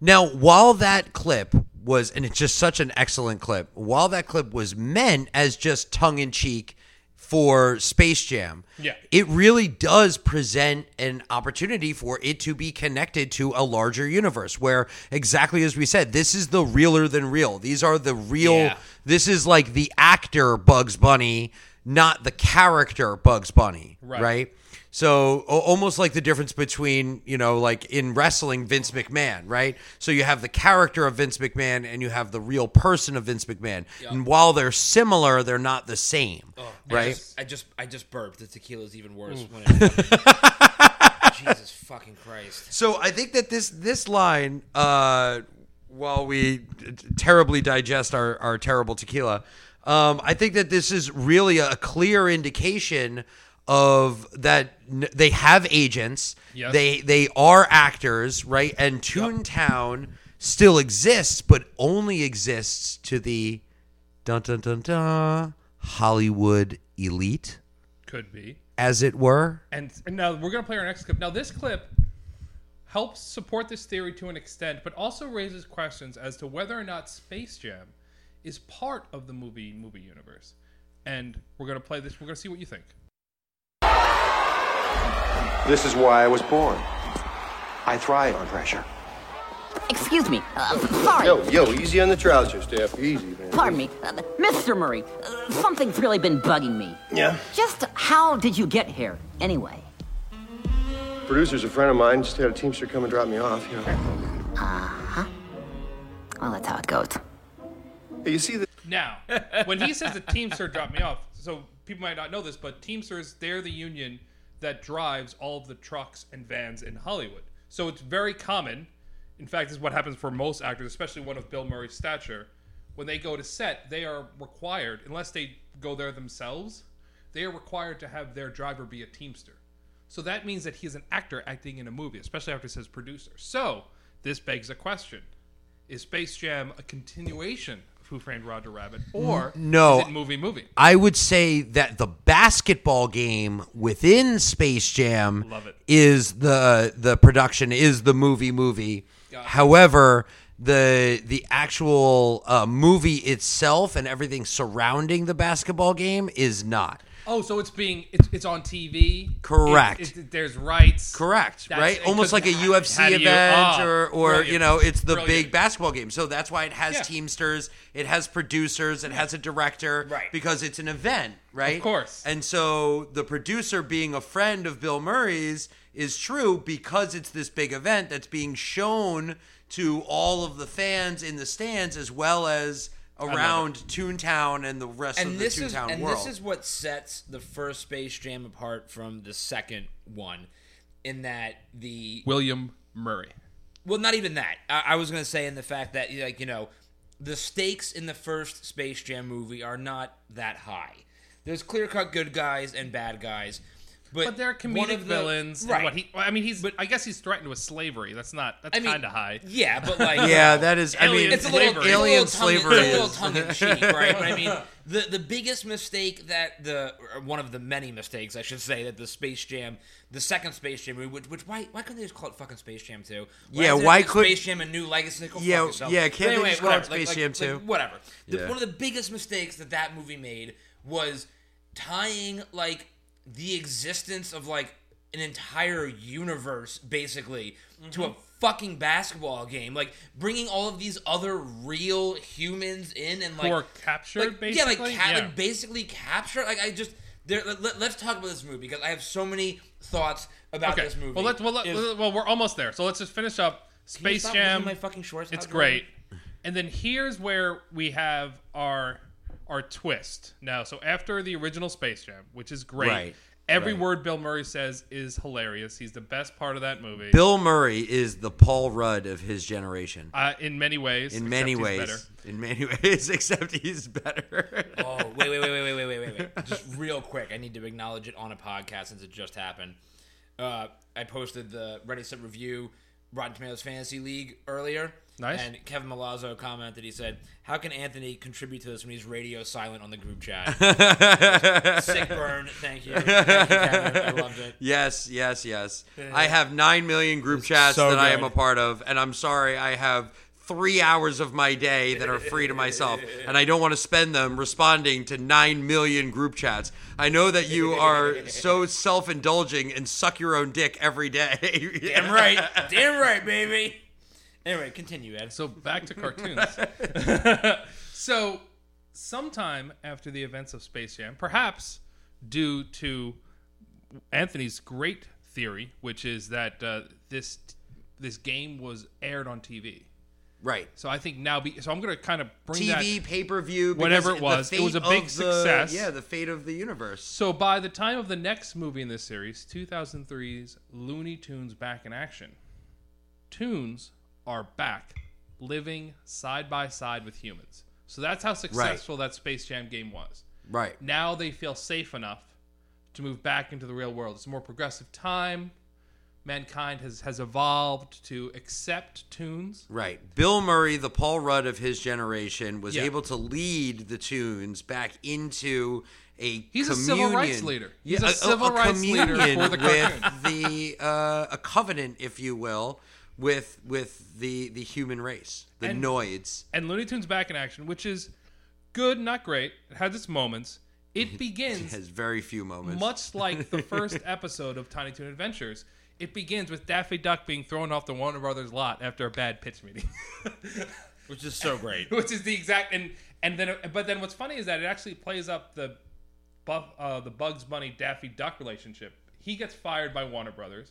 Now, while that clip was, and it's just such an excellent clip, while that clip was meant as just tongue in cheek for Space Jam, Yeah. it really does present an opportunity for it to be connected to a larger universe where, exactly as we said, this is the realer than real. These are the real, Yeah. this is like the actor Bugs Bunny, not the character Bugs Bunny, Right. right? So almost like the difference between, you know, like in wrestling, Vince McMahon, right? So you have the character of Vince McMahon and you have the real person of Vince McMahon. And while they're similar, they're not the same, I right? just, I just, I just burped. The tequila is even worse. Mm. Jesus fucking Christ. So I think that this this line, uh, while we terribly digest our, our terrible tequila, um, I think that this is really a clear indication of that n- they have agents. Yes. They they are actors, right? And Toontown still exists, but only exists to the dun dun dun dun Hollywood elite, Could be. as it were. And, and now we're going to play our next clip. Now, this clip helps support this theory to an extent, but also raises questions as to whether or not Space Jam is part of the movie movie universe. And we're going to play this. We're going to see what you think. This is why I was born. I thrive on pressure. Excuse me. Uh, sorry. Yo, yo, easy on the trousers, Steph. Easy, man. Pardon me. Uh, Mr. Murray, uh, something's really been bugging me. Yeah. Just how did you get here, anyway? Producer's a friend of mine. Just had a teamster come and drop me off. You know. Uh-huh. Well, that's how it goes. Hey, you see the Now, when he says the Teamster dropped me off, so people might not know this, but Teamsters, they're the union that drives all of the trucks and vans in Hollywood. So it's very common. In fact, this is what happens for most actors, especially one of Bill Murray's stature. When they go to set, they are required, unless they go there themselves, they are required to have their driver be a Teamster. So that means that he is an actor acting in a movie, especially after it says producer. So this begs a question Is Space Jam a continuation Who Framed Roger Rabbit, or No. is it movie movie? I would say that the basketball game within Space Jam Love it. is the the production is the movie movie. However, the the actual uh, movie itself and everything surrounding the basketball game is not. Oh, so it's being it's, it's on TV. Correct. It- it- there's rights. Correct, That's- right? Almost like a how- UFC how do you- event, ah, or or you know, it's the big basketball game. So that's why it has Yeah. teamsters, it has producers, it has a director, Right. Because it's an event, right? Of course. And so the producer being a friend of Bill Murray's is true because it's this big event that's being shown to all of the fans in the stands as well as around Toontown and the rest and of the this is Toontown and world. this is what sets the first Space Jam apart from the second one, in that the William Murray. well, not even that. I, I was gonna say in the fact that like you know, the stakes in the first Space Jam movie are not that high. There's clear cut good guys and bad guys. But, But they're one comedic of the- villains. and right? What he, I mean, he's. But I guess he's threatened with slavery. That's not. That's I mean, kind of high. Yeah, but like Yeah, that is. I mean, it's a little, slavery. alien it's a little slavery tongue, it's a little tongue in cheek, right? But I mean, the the biggest mistake that the one of the many mistakes I should say that the Space Jam, the second Space Jam movie, which, which why why couldn't they just call it fucking Space Jam two? Yeah, why like could- Space Jam a new legacy? Go fuck Yeah, yourself. yeah, But can't they anyway, just call it whatever, Space like, Jam like, 2? whatever. The, Yeah. One of the biggest mistakes that that movie made was tying like the existence of like an entire universe basically to Mm-hmm. a fucking basketball game like bringing all of these other real humans in and like Who captured, like, yeah like, basically? ca- Yeah. like basically captured like i just there, let, us talk about this movie because i have so many thoughts about Okay. this movie Well, let's. Well, let, Is- well, we're almost there. So let's just finish up Space Jam. my fucking shorts It's great. And then here's where we have our our twist. Now, so after the original Space Jam, which is great, Right. every Right. word Bill Murray says is hilarious. He's the best part of that movie. Bill Murray is the Paul Rudd of his generation. uh, in many ways. In many ways. better. In many ways, except he's better. Oh, wait, wait, wait, wait, wait, wait, wait, wait, wait. Just real quick, I need to acknowledge it on a podcast since it just happened. Uh, I posted the Ready Set Review Rotten Tomatoes Fantasy League earlier. Nice. And Kevin Malazzo commented, he said, How can Anthony contribute to this when he's radio silent on the group chat? Sick burn. Thank you. Thank you, Kevin. I loved it. Yes, yes, yes. I have nine million group chats so that I am a part of, and I'm sorry I have three hours of my day that are free to myself, and I don't want to spend them responding to nine million group chats. I know that you are so self indulging and suck your own dick every day. Damn right. Damn right, baby. Anyway, continue, Ed. So back to cartoons. so, sometime after the events of Space Jam, perhaps due to Anthony's great theory, which is that uh, this this game was aired on TV. Right. So I think now, be, so I'm going to kind of bring TV, that. pay per view, Whatever it was, it was a big success. Yeah, the fate of the universe. So by the time of the next movie in this series, 2003's Looney Tunes Back in Action, Tunes are back, living side by side with humans. So that's how successful that Space Jam game was. Right. Now they feel safe enough to move back into the real world. It's a more progressive time. Mankind has, has evolved to accept tunes. Right. Bill Murray, the Paul Rudd of his generation, was Yeah. able to lead the tunes back into a He's a civil rights leader. He's Yeah, a civil rights leader for the with the uh, a covenant, if you will, with with the the human race, the And- Noids. and Looney Tunes Back in Action, which is good, not great. It has its moments. It It begins has very few moments. much like the first episode of Tiny Toon Adventures. It begins with Daffy Duck being thrown off the Warner Brothers lot after a bad pitch meeting, Which is so great. which is the exact and and then but then what's funny is that it actually plays up the Buff, uh, the Bugs Bunny Daffy Duck relationship. He gets fired by Warner Brothers,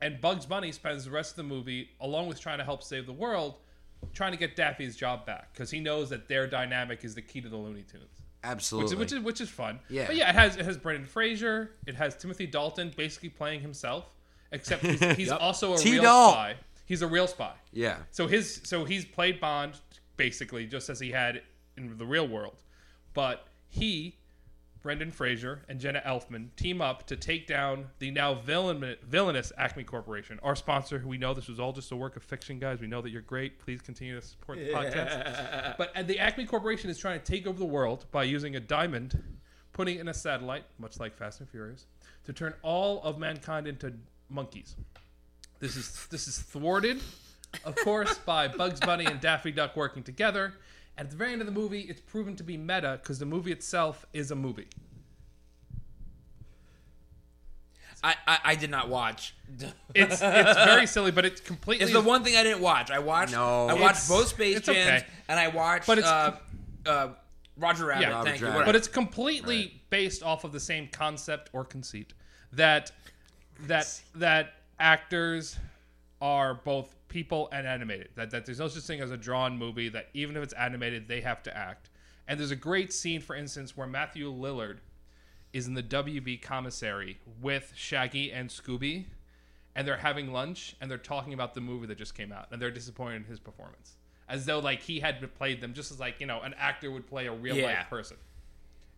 and Bugs Bunny spends the rest of the movie along with trying to help save the world, trying to get Daffy's job back because he knows that their dynamic is the key to the Looney Tunes. Absolutely. which is, which is which is fun. Yeah. but yeah, it has it has Brendan Fraser. It has Timothy Dalton basically playing himself, except he's, he's also a real spy. He's a real spy. yeah. So his so he's played Bond basically just as he had in the real world, but he. Brendan Fraser and Jenna Elfman team up to take down the now villain, villainous Acme Corporation, our sponsor. Who we know this was all just a work of fiction, guys. We know that you're great. Please continue to support the podcast. But the Acme Corporation is trying to take over the world by using a diamond, putting it in a satellite, much like Fast and Furious, to turn all of mankind into monkeys. This is this is thwarted, of course, by Bugs Bunny and Daffy Duck working together. And at the very end of the movie, it's proven to be meta because the movie itself is a movie. I, I, I did not watch. It's it's very silly, but it's completely. It's the one thing I didn't watch. I watched. No. I watched It's- both Space it's Jams, okay. and I watched. But it's- uh, uh, Roger Rabbit. Yeah. Roger thank you. Rabbit. whatever. but it's completely based off of the same concept or conceit that that that actors are both people and animated. That that there's no such thing as a drawn movie. That even if it's animated, they have to act. And there's a great scene, for instance, where Matthew Lillard is in the WB commissary with Shaggy and Scooby, and they're having lunch and they're talking about the movie that just came out, and they're disappointed in his performance. as though like he had played them, just as like you know an actor would play a real Yeah. life person.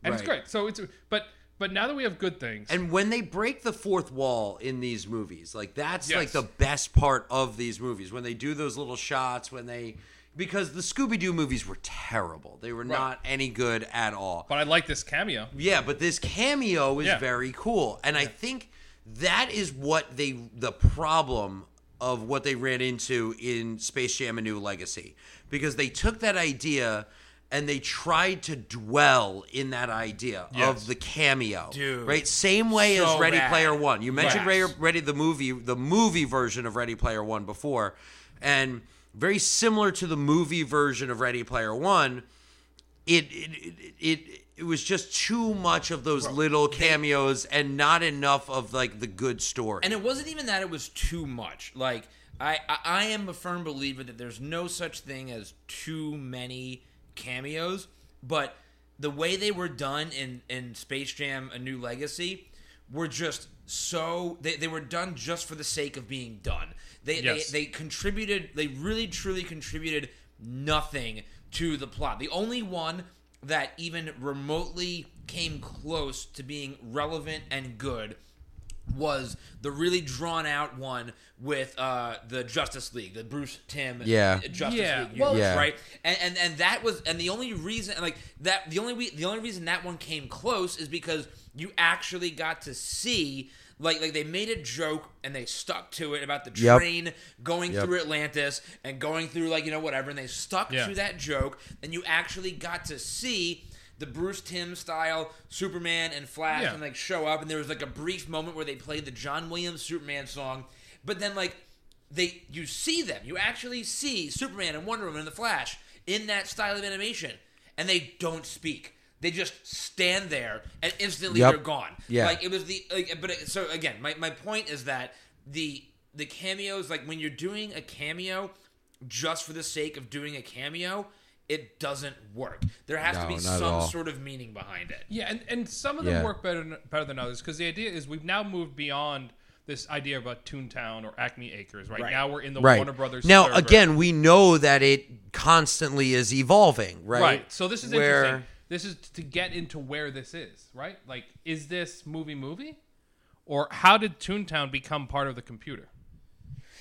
And it's great. So it's but but now that we have good things, And when they break the fourth wall in these movies, like that's Yes. like the best part of these movies when they do those little shots when they because the Scooby Doo movies were terrible. They were not any good at all. but I like this cameo. Yeah, but this cameo is Yeah. very cool. And I think that is what they the problem of what they ran into in Space Jam A New Legacy. Because they took that idea and they tried to dwell in that idea Yes. of the cameo. Dude. Right? Same way So as Ready rad. Player One. You mentioned Right. Ready, Ready the movie, the movie version of Ready Player One before. And very similar to the movie version of Ready Player One, it it it, it, it was just too much of those little cameos and not enough of like the good story. And it wasn't even that it was too much. Like I, I, I am a firm believer that there's no such thing as too many cameos, but the way they were done in in Space Jam: A New Legacy were just so they, they were done just for the sake of being done. They, Yes. they they contributed. They really truly contributed nothing to the plot. The only one that even remotely came close to being relevant and good was the really drawn out one with uh, the Justice League, the Bruce Timm Yeah. Justice Yeah, League well- universe, Yeah. right? And, and and that was and the only reason like that the only we, the only reason that one came close is because you actually got to see like like they made a joke and they stuck to it about the Yep. train going Yep. through Atlantis and going through like you know whatever and they stuck Yeah. to that joke and you actually got to see the Bruce Timm style Superman and Flash Yeah. and like show up and there was like a brief moment where they played the John Williams Superman song but then like they you see them you actually see Superman and Wonder Woman and the Flash in that style of animation and they don't speak they just stand there and instantly Yep. they're gone Yeah. like it was the like, but it, so again my, my point is that the the cameos like when you're doing a cameo just for the sake of doing a cameo it doesn't work there has to be some sort of meaning behind it Yeah, and, and some of them Yeah. work better better than others because the idea is we've now moved beyond this idea of a Toontown or Acme Acres. Right, Right. now we're in the right. Warner Brothers. now server. again, we know that it constantly is evolving, right? right. So this is Where- interesting. This is to get into where this is. Right, like is this movie movie, or how did Toontown become part of the computer?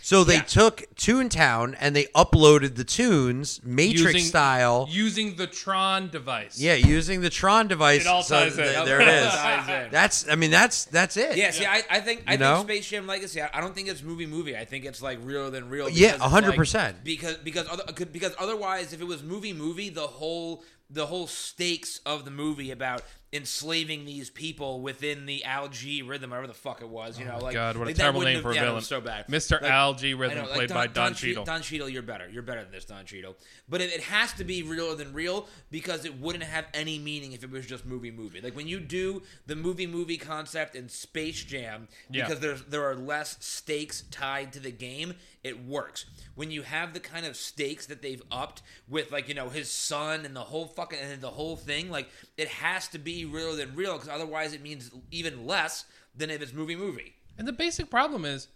So they Yeah. took Toontown and they uploaded the tunes Matrix Using- style. using the Tron device. yeah, using the Tron device. It all so ties in. th- there it is. That's. I mean, that's that's it. Yeah, see, I, I think I You know? think Space Jam Legacy. I, I don't think it's movie movie. I think it's like realer than real. Yeah, because it's 100%. like- because because other, because otherwise, if it was movie movie, the whole the whole stakes of the movie about enslaving these people within the algae rhythm, whatever the fuck it was, you oh know, like Oh God, what a like, that terrible name for a yeah, villain. so bad, Mr. Like, Al G Rhythm, know, like, played by Don Che- Cheadle. Don Cheadle, you're better. You're better than this, Don Cheadle. But it, it has to be realer than real because it wouldn't have any meaning if it was just movie movie. Like when you do the movie movie concept in Space Jam, Yeah. because there's there are less stakes tied to the game, it works. When you have the kind of stakes that they've upped with like you know his son and the whole fucking and the whole thing, like it has to be realer than real because otherwise it means even less than if it's movie movie. And the basic problem is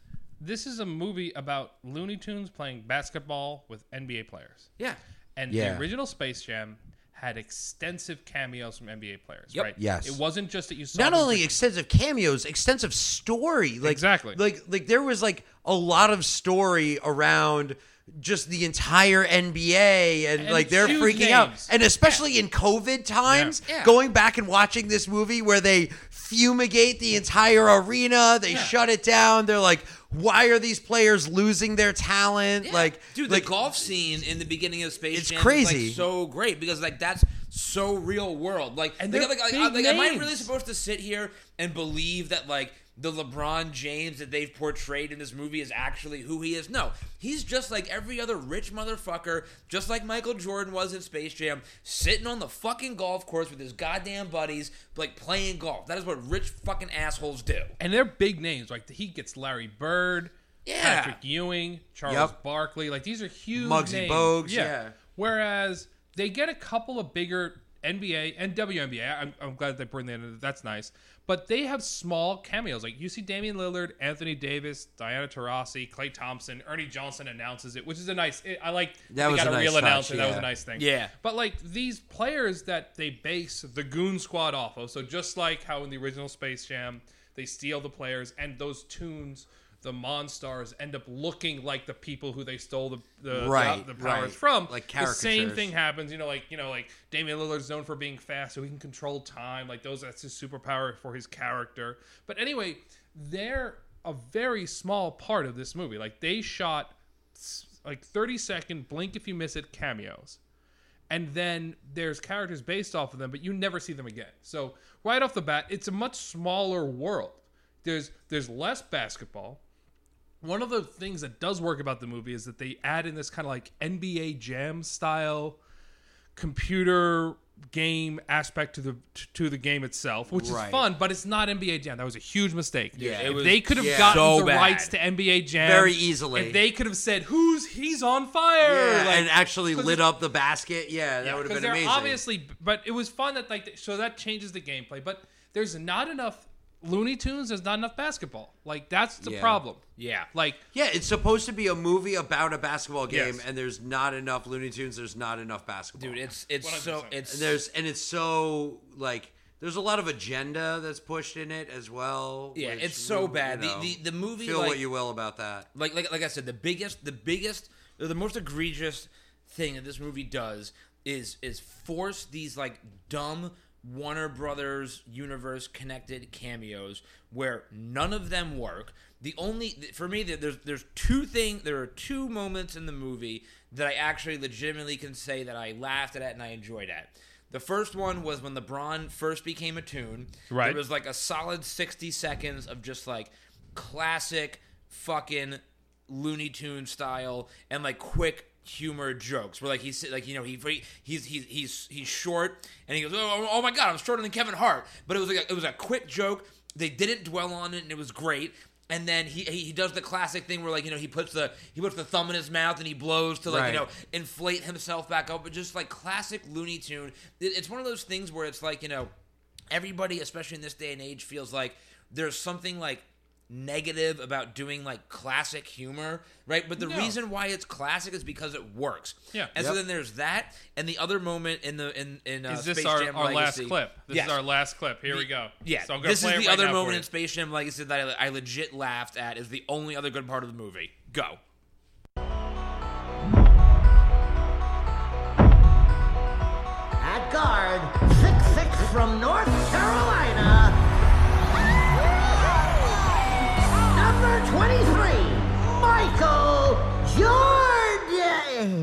this is a movie about Looney Tunes playing basketball with NBA players. Yeah. And Yeah. the original Space Jam had extensive cameos from NBA players, Yep. right? Yes. It wasn't just that you saw not only extensive cameos, extensive story. Like Exactly. Like like there was like a lot of story around just the entire NBA and, And like they're huge freaking out. And especially in COVID times, Yeah. Yeah. going back and watching this movie where they fumigate the entire arena, they shut it down. They're like, why are these players losing their talent? Yeah. Like dude, like, the golf scene in the beginning of Space It's Jam crazy. is like so great because like that's so real world. Like, And like, like, like, like, am I really supposed to sit here and believe that like the LeBron James that they've portrayed in this movie is actually who he is? No, he's just like every other rich motherfucker, just like Michael Jordan was in Space Jam, sitting on the fucking golf course with his goddamn buddies, like playing golf. That is what rich fucking assholes do. and they're big names. Like he gets Larry Bird, Yeah. Patrick Ewing, Charles Yep. Barkley. Like these are huge Muggsy names. Bogues, yeah. Whereas they get a couple of bigger NBA and WNBA. I'm, I'm glad they bring that in. That's nice. But they have small cameos. Like you see Damian Lillard, Anthony Davis, Diana Taurasi, Klay Thompson, Ernie Johnson announces it, which is a nice. It, I like That they was got a a, nice real touch, announcer. That was a nice thing. Yeah. But like these players that they base the Goon Squad off of, so just like how in the original Space Jam they steal the players and those tunes, the Monstars end up looking like the people who they stole the the, Right, the, the powers right. from. Like the same thing happens. You know, like you know, like Damian Lillard's known for being fast, so he can control time. Like those, that's his superpower for his character. But anyway, they're a very small part of this movie. Like they shot like 30 second blink if you miss it cameos and then there's characters based off of them but you never see them again so right off the bat it's a much smaller world there's there's less basketball one of the things that does work about the movie is that they add in this kind of like NBA Jam style computer game aspect to the to the game itself, which Right. is fun, but it's not NBA Jam. That was a huge mistake. Yeah. was they could have yeah. gotten so the bad. rights to NBA Jam Very easily. if they could have said, "Who's he's on fire?" Yeah, like- and actually lit up the basket. Yeah, that yeah, would have been amazing. Obviously, but it was fun that like so that changes the gameplay. But there's not enough Looney Tunes. There's not enough basketball. Like that's the Yeah. problem. Yeah. Like yeah, it's supposed to be a movie about a basketball game, Yes. and there's not enough Looney Tunes. There's not enough basketball. Dude, it's it's so 100%. it's And there's and it's so like there's a lot of agenda that's pushed in it as well. Yeah, which, it's so you bad. The- know, the- the movie, Feel like- what you will about that. like like like I said, the biggest the biggest or the most egregious thing that this movie does is is force these like dumb Warner Brothers universe connected cameos where none of them work. The only for me there's there's two thing there are two moments in the movie that I actually legitimately can say that I laughed at and I enjoyed at. The first one was when LeBron first became a tune. Right. There was like a solid 60 seconds of just like classic fucking Looney Tune style and like quick humor jokes. Where like he's like you know he he's he's he's he's short and he goes oh, oh, oh my god I'm shorter than Kevin Hart. But it was like a, it was a quick joke. They didn't dwell on it and it was great. And then he, he he does the classic thing where like you know he puts the he puts the thumb in his mouth and he blows to like you know inflate himself back up. But just like classic Looney Tune. It- it's one of those things where it's like you know everybody, especially in this day and age, feels like there's something like negative about doing like classic humor, right? But the No. reason why it's classic is because it works. Yeah. And so then there's that, and the other moment in the in in uh, is this Space our, Jam our last clip? This Yes. is our last clip. Here we go. Yeah, So I'm gonna this is play it the right other moment in Space Jam Legacy that I, I legit laughed at. Is the only other good part of the movie. Go. At guard, six six from North 23, Michael Jordan.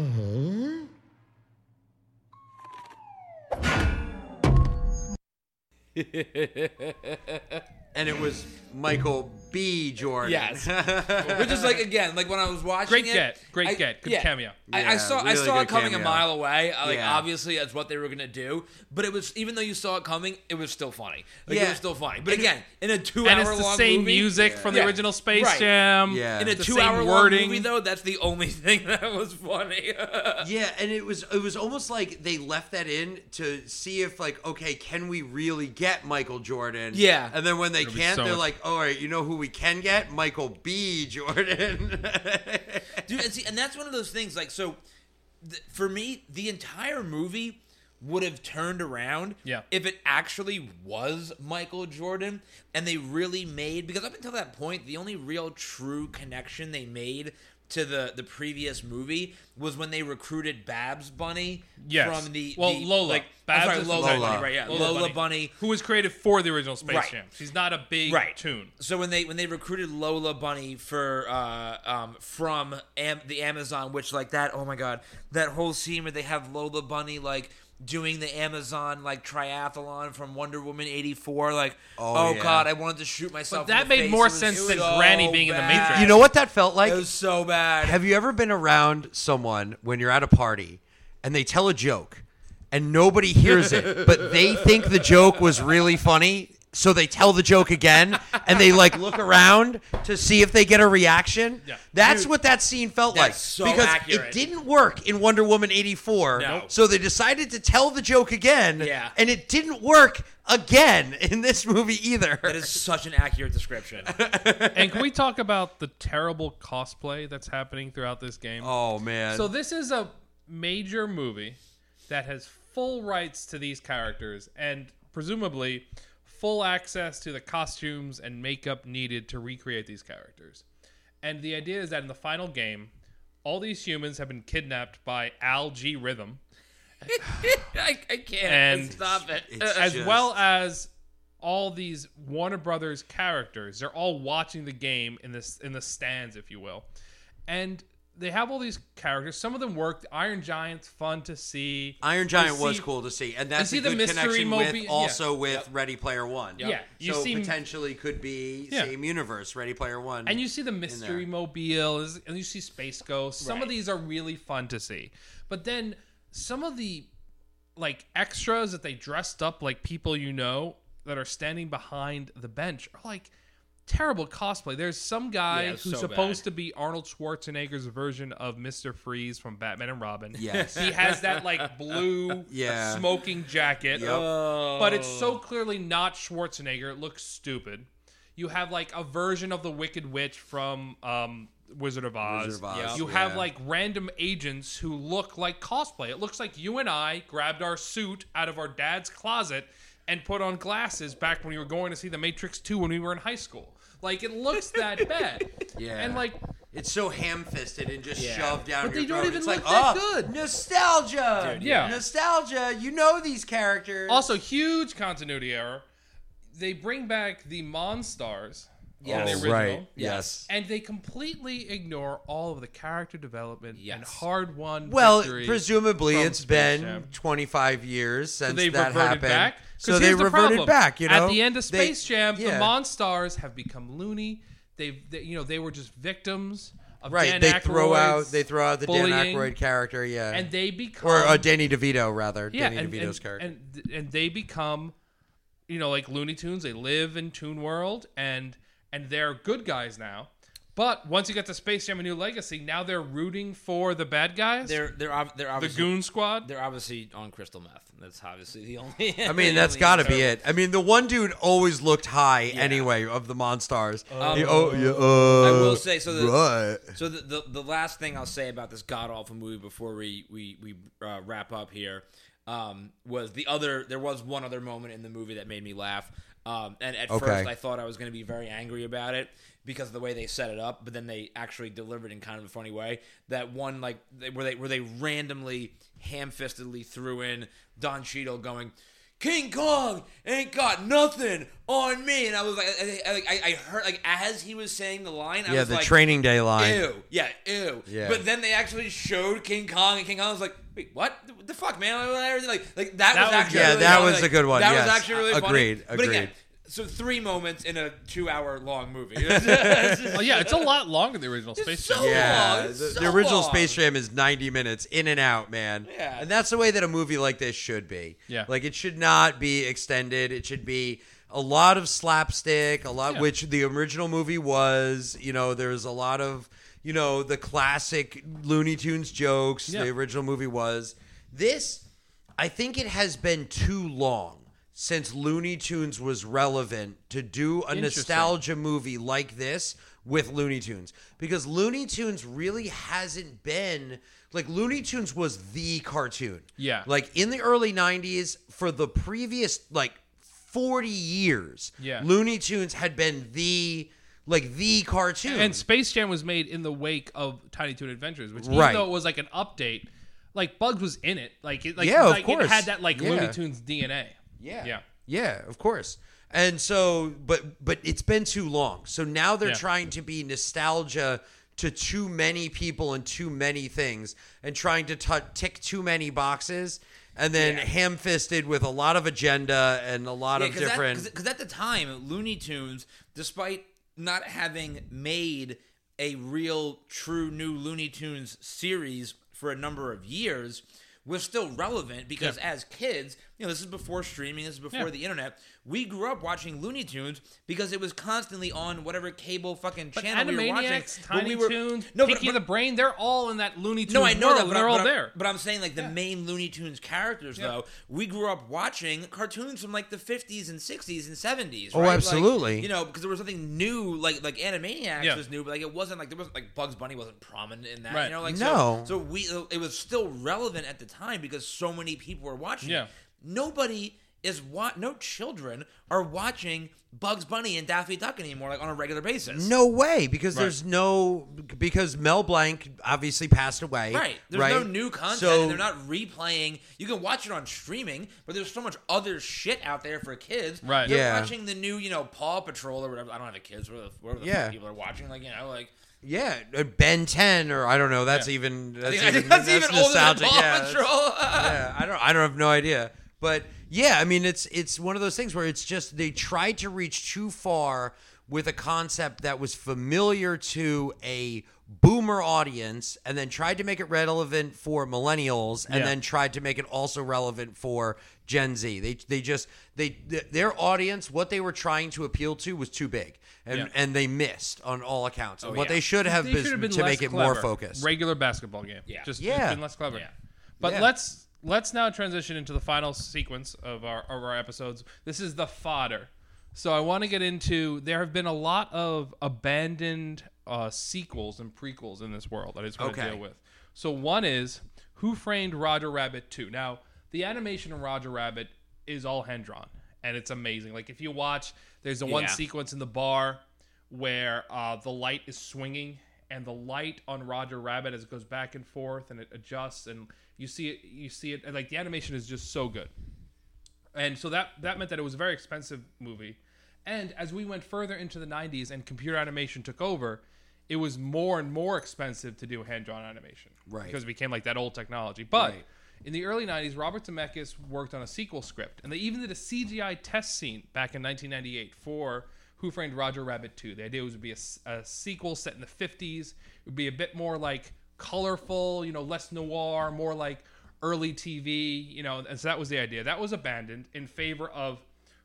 And it was Michael B. Jordan. Yes. Which is like again, like when I was watching Great it, get. Great I- get. Good yeah. cameo. I, I Yeah, saw I really saw good it coming cameo. a mile away. Like Yeah. obviously that's what they were gonna do. But it was even though you saw it coming, it was still funny. Like it Yeah. was still funny. But again, in a two and hour it's the long same movie, music from the Yeah. original Space Right. Jam. Yeah. In a the two same hour long wording. movie though, that's the only thing that was funny. Yeah, and it was it was almost like they left that in to see if like okay, can we really get Michael Jordan? Yeah. and then when they It'll be can't, so they're much- like, all right, you know who we can get? Michael B. Jordan. dude and, see, and that's one of those things like so th- for me the entire movie would have turned around Yeah. if it actually was michael jordan and they really made because up until that point the only real true connection they made to the the previous movie was when they recruited Babs Bunny Yes. from the well, the, Lola. like Babs sorry, is Lola, Bunny, right? Yeah, Lola, Lola, Bunny. who was created for the original Space Right. Jam. She's not a big right. tune. So when they when they recruited Lola Bunny for uh, um, from Am- the Amazon, which like that, oh my god, that whole scene where they have Lola Bunny like doing the Amazon like triathlon from Wonder Woman eighty four, like Oh, oh, yeah. god, I wanted to shoot myself. But in that the made face. more sense than so Granny being in the bad. Matrix. you know what that felt like? It was so bad. Have you ever been around someone when you're at a party and they tell a joke and nobody hears it, but they think the joke was really funny so they tell the joke again and they like look around to see if they get a reaction. Yeah. That's Dude, what that scene felt like. that's so because accurate. it didn't work in Wonder Woman 84. No. So they decided to tell the joke again. Yeah. And it didn't work again in this movie either. That is such an accurate description. and can we talk about the terrible cosplay that's happening throughout this game? oh man. So this is a major movie that has full rights to these characters and presumably full access to the costumes and makeup needed to recreate these characters. And the idea is that in the final game, all these humans have been kidnapped by Al G Rhythm, I, I can't And stop it. as just- well as all these Warner Brothers characters. They're all watching the game in this in the stands, if you will, and they have all these characters. Some of them work. Iron Giant's fun to see. Iron Giant You was cool to see, and that's see a the good mystery connection mobi- with yeah. also with Ready Player One. Yeah, you so see- potentially could be Yeah. same universe, Ready Player One. And you see the mystery mobile, and you see Space Ghost. Some of these are really fun to see, but then some of the like extras that they dressed up like people you know that are standing behind the bench are like terrible cosplay. There's some guy Yeah, who's so supposed bad. to be Arnold Schwarzenegger's version of Mister Freeze from Batman and Robin. Yes. he has that like blue Yeah. smoking jacket. Yep. But it's so clearly not Schwarzenegger. It looks stupid. You have like a version of the Wicked Witch from um, Wizard of Oz. Wizard of Oz, You yeah. have like random agents who look like cosplay. It looks like you and I grabbed our suit out of our dad's closet and put on glasses back when we were going to see The Matrix 2 when we were in high school. Like it looks that bad. Yeah. And like It's so ham-fisted and just Yeah. shoved down But your they don't throat. even it's look like, that oh, good." Nostalgia. Dude, yeah. Nostalgia. You know these characters. also huge continuity error. They bring back the Monstars. Yes. the Oh, original. right. Yes. And they completely ignore all of the character development and hard won. Well, presumably from it's Space been Jam. 25 years since So they've that reverted happened. back. 'Cause So they here's the reverted problem. back. You know, at the end of They- Space Jam, yeah. the Monstars have become loony. They've, they, you know, they were just victims of right. Dan they throw out. They throw out the bullying, Dan Aykroyd character. Yeah. and they become or uh, Danny DeVito rather. yeah, Danny and, DeVito's and, character. and and they become, you know, like Looney Tunes. They live in Toon World, and and they're good guys now. But once you get to Space Jam: A New Legacy, now they're rooting for the bad guys. They're they're ob- they're the obviously Goon Squad. they're obviously on crystal meth. That's obviously the only. I mean, that's got to be it. I mean, the one dude always looked high anyway of the Monstars. He- oh, yeah, uh, I will say so. The, right. So the, the the last thing I'll say about this god awful movie before we we we uh, wrap up here um, was the other. There was one other moment in the movie that made me laugh. Um, and at Okay. first, I thought I was going to be very angry about it because of the way they set it up, but then they actually delivered in kind of a funny way. That one, like, they, where they where they randomly ham-fistedly threw in Don Cheadle going. King Kong ain't got nothing on me, and I was like, I, I, I- I heard like as he was saying the line, I Yeah, was the like, training day line. Ew. Yeah, ew. Yeah. But then they actually showed King Kong, and King Kong was like, "Wait, what? What the fuck, man?" Like, like that, That was was actually. Yeah, really that funny. was Like, a good one, That yes. was actually really funny. Agreed, But again, agreed. so three moments in a two-hour-long movie. oh yeah, it's a lot longer than the original It's Space so Jam. Yeah, long. the, It's the so original long. Space Jam is 90 minutes in and out, man. Yeah. And that's the way that a movie like this should be. Yeah. Like it should not be extended. It should be a lot of slapstick, a lot Yeah. which the original movie was, you know, there's a lot of, you know, the classic Looney Tunes jokes Yeah. the original movie was. This I think it has been too long since Looney Tunes was relevant to do a nostalgia movie like this with Looney Tunes because Looney Tunes really hasn't been like Looney Tunes was the cartoon. Yeah. Like in the early 90s for the previous like 40 years, Yeah. Looney Tunes had been the like the cartoon. And Space Jam was made in the wake of Tiny Toon Adventures, which even Right. though it was like an update, like Bugs was in it. Like it, like, Yeah, of like, course. it had that like Yeah. Looney Tunes DNA. Yeah. Yeah. Yeah, of course. And so but but it's been too long. So now they're Yeah. trying to be nostalgia to too many people and too many things and trying to t- tick too many boxes and then ham-fisted with a lot of agenda and a lot of different Because at the time, Looney Tunes, despite not having made a real, true new Looney Tunes series for a number of years, was still relevant because as kids, you know, this is before streaming, this is before Yeah. the internet. We grew up watching Looney Tunes because it was constantly on whatever cable fucking But channel we were watching. Animaniacs, But Tiny we were- Toons, no, Pinky but, the Brain, they're all in that Looney Tunes no, I know world. that, but they're I'm, all but I'm- there. But I'm saying like the main Looney Tunes characters, though, we grew up watching cartoons from like the 50s and 60s and 70s. Oh, right? Like, absolutely. you know, because there was something new, like like Animaniacs Yeah. was new, but like it wasn't like there wasn't like Bugs Bunny wasn't prominent in that. Right. You know, like No. So, so we uh, it was still relevant at the time because so many people were watching. Yeah. it. Nobody is what no children are watching Bugs Bunny and Daffy Duck anymore like on a regular basis. No way, because Right. there's no because Mel Blanc obviously passed away. Right. There's right? no new content. So and they're not replaying. You can watch it on streaming, but there's so much other shit out there for kids. Right. They're Yeah. watching the new, you know, Paw Patrol or whatever. I don't have the kids. Whatever the, whatever the Yeah. people are watching. Like, you know, like. yeah, uh, Ben Ten or I don't know. That's Yeah. even I that's think, I even, think that's, even older than. Paw yeah, that's- Patrol. yeah, I don't I don't have no idea. But yeah, I mean it's it's one of those things where it's just they tried to reach too far with a concept that was familiar to a boomer audience and then tried to make it relevant for millennials and Yeah. then tried to make it also relevant for Gen Z. They they just they th- their audience what they were trying to appeal to was too big. And Yeah. and they missed on all accounts. And what yeah. they should have They been, should have been to less make it clever. more focused. Regular basketball game. Yeah. Just, Yeah. just been less clever. Yeah. But Yeah. let's let's now transition into the final sequence of our of our episodes. This is the fodder. So I want to get into there have been a lot of abandoned uh, sequels and prequels in this world that I just want to deal with. So one is Who Framed Roger Rabbit 2. Now, the animation in Roger Rabbit is all hand drawn and it's amazing. Like if you watch there's a one sequence in the bar where uh, the light is swinging and the light on Roger Rabbit as it goes back and forth and it adjusts and you see it you see it and like the animation is just so good. And so that that meant that it was a very expensive movie. And as we went further into the 90s and computer animation took over, it was more and more expensive to do hand drawn animation. Right. Because it became like that old technology. But Right. in the early 90s, Robert Zemeckis worked on a sequel script. And they even did a CGI test scene back in 1998 for Who Framed Roger Rabbit 2. The idea was to be a, a sequel set in the 50s. It would be a bit more like colorful, you know, less noir, more like early TV, you know, and so that was the idea. That was abandoned in favor of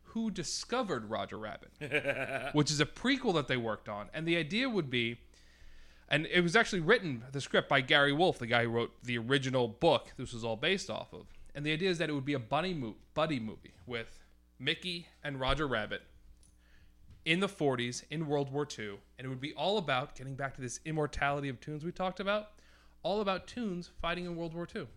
Who Discovered Roger Rabbit, which is a prequel that they worked on. And the idea would be and it was actually written the script by Gary Wolf, the guy who wrote the original book. This was all based off of, and the idea is that it would be a bunny mo- buddy movie with Mickey and Roger Rabbit in the 40s in World War II, and it would be all about getting back to this immortality of tunes we talked about, all about tunes fighting in World War II.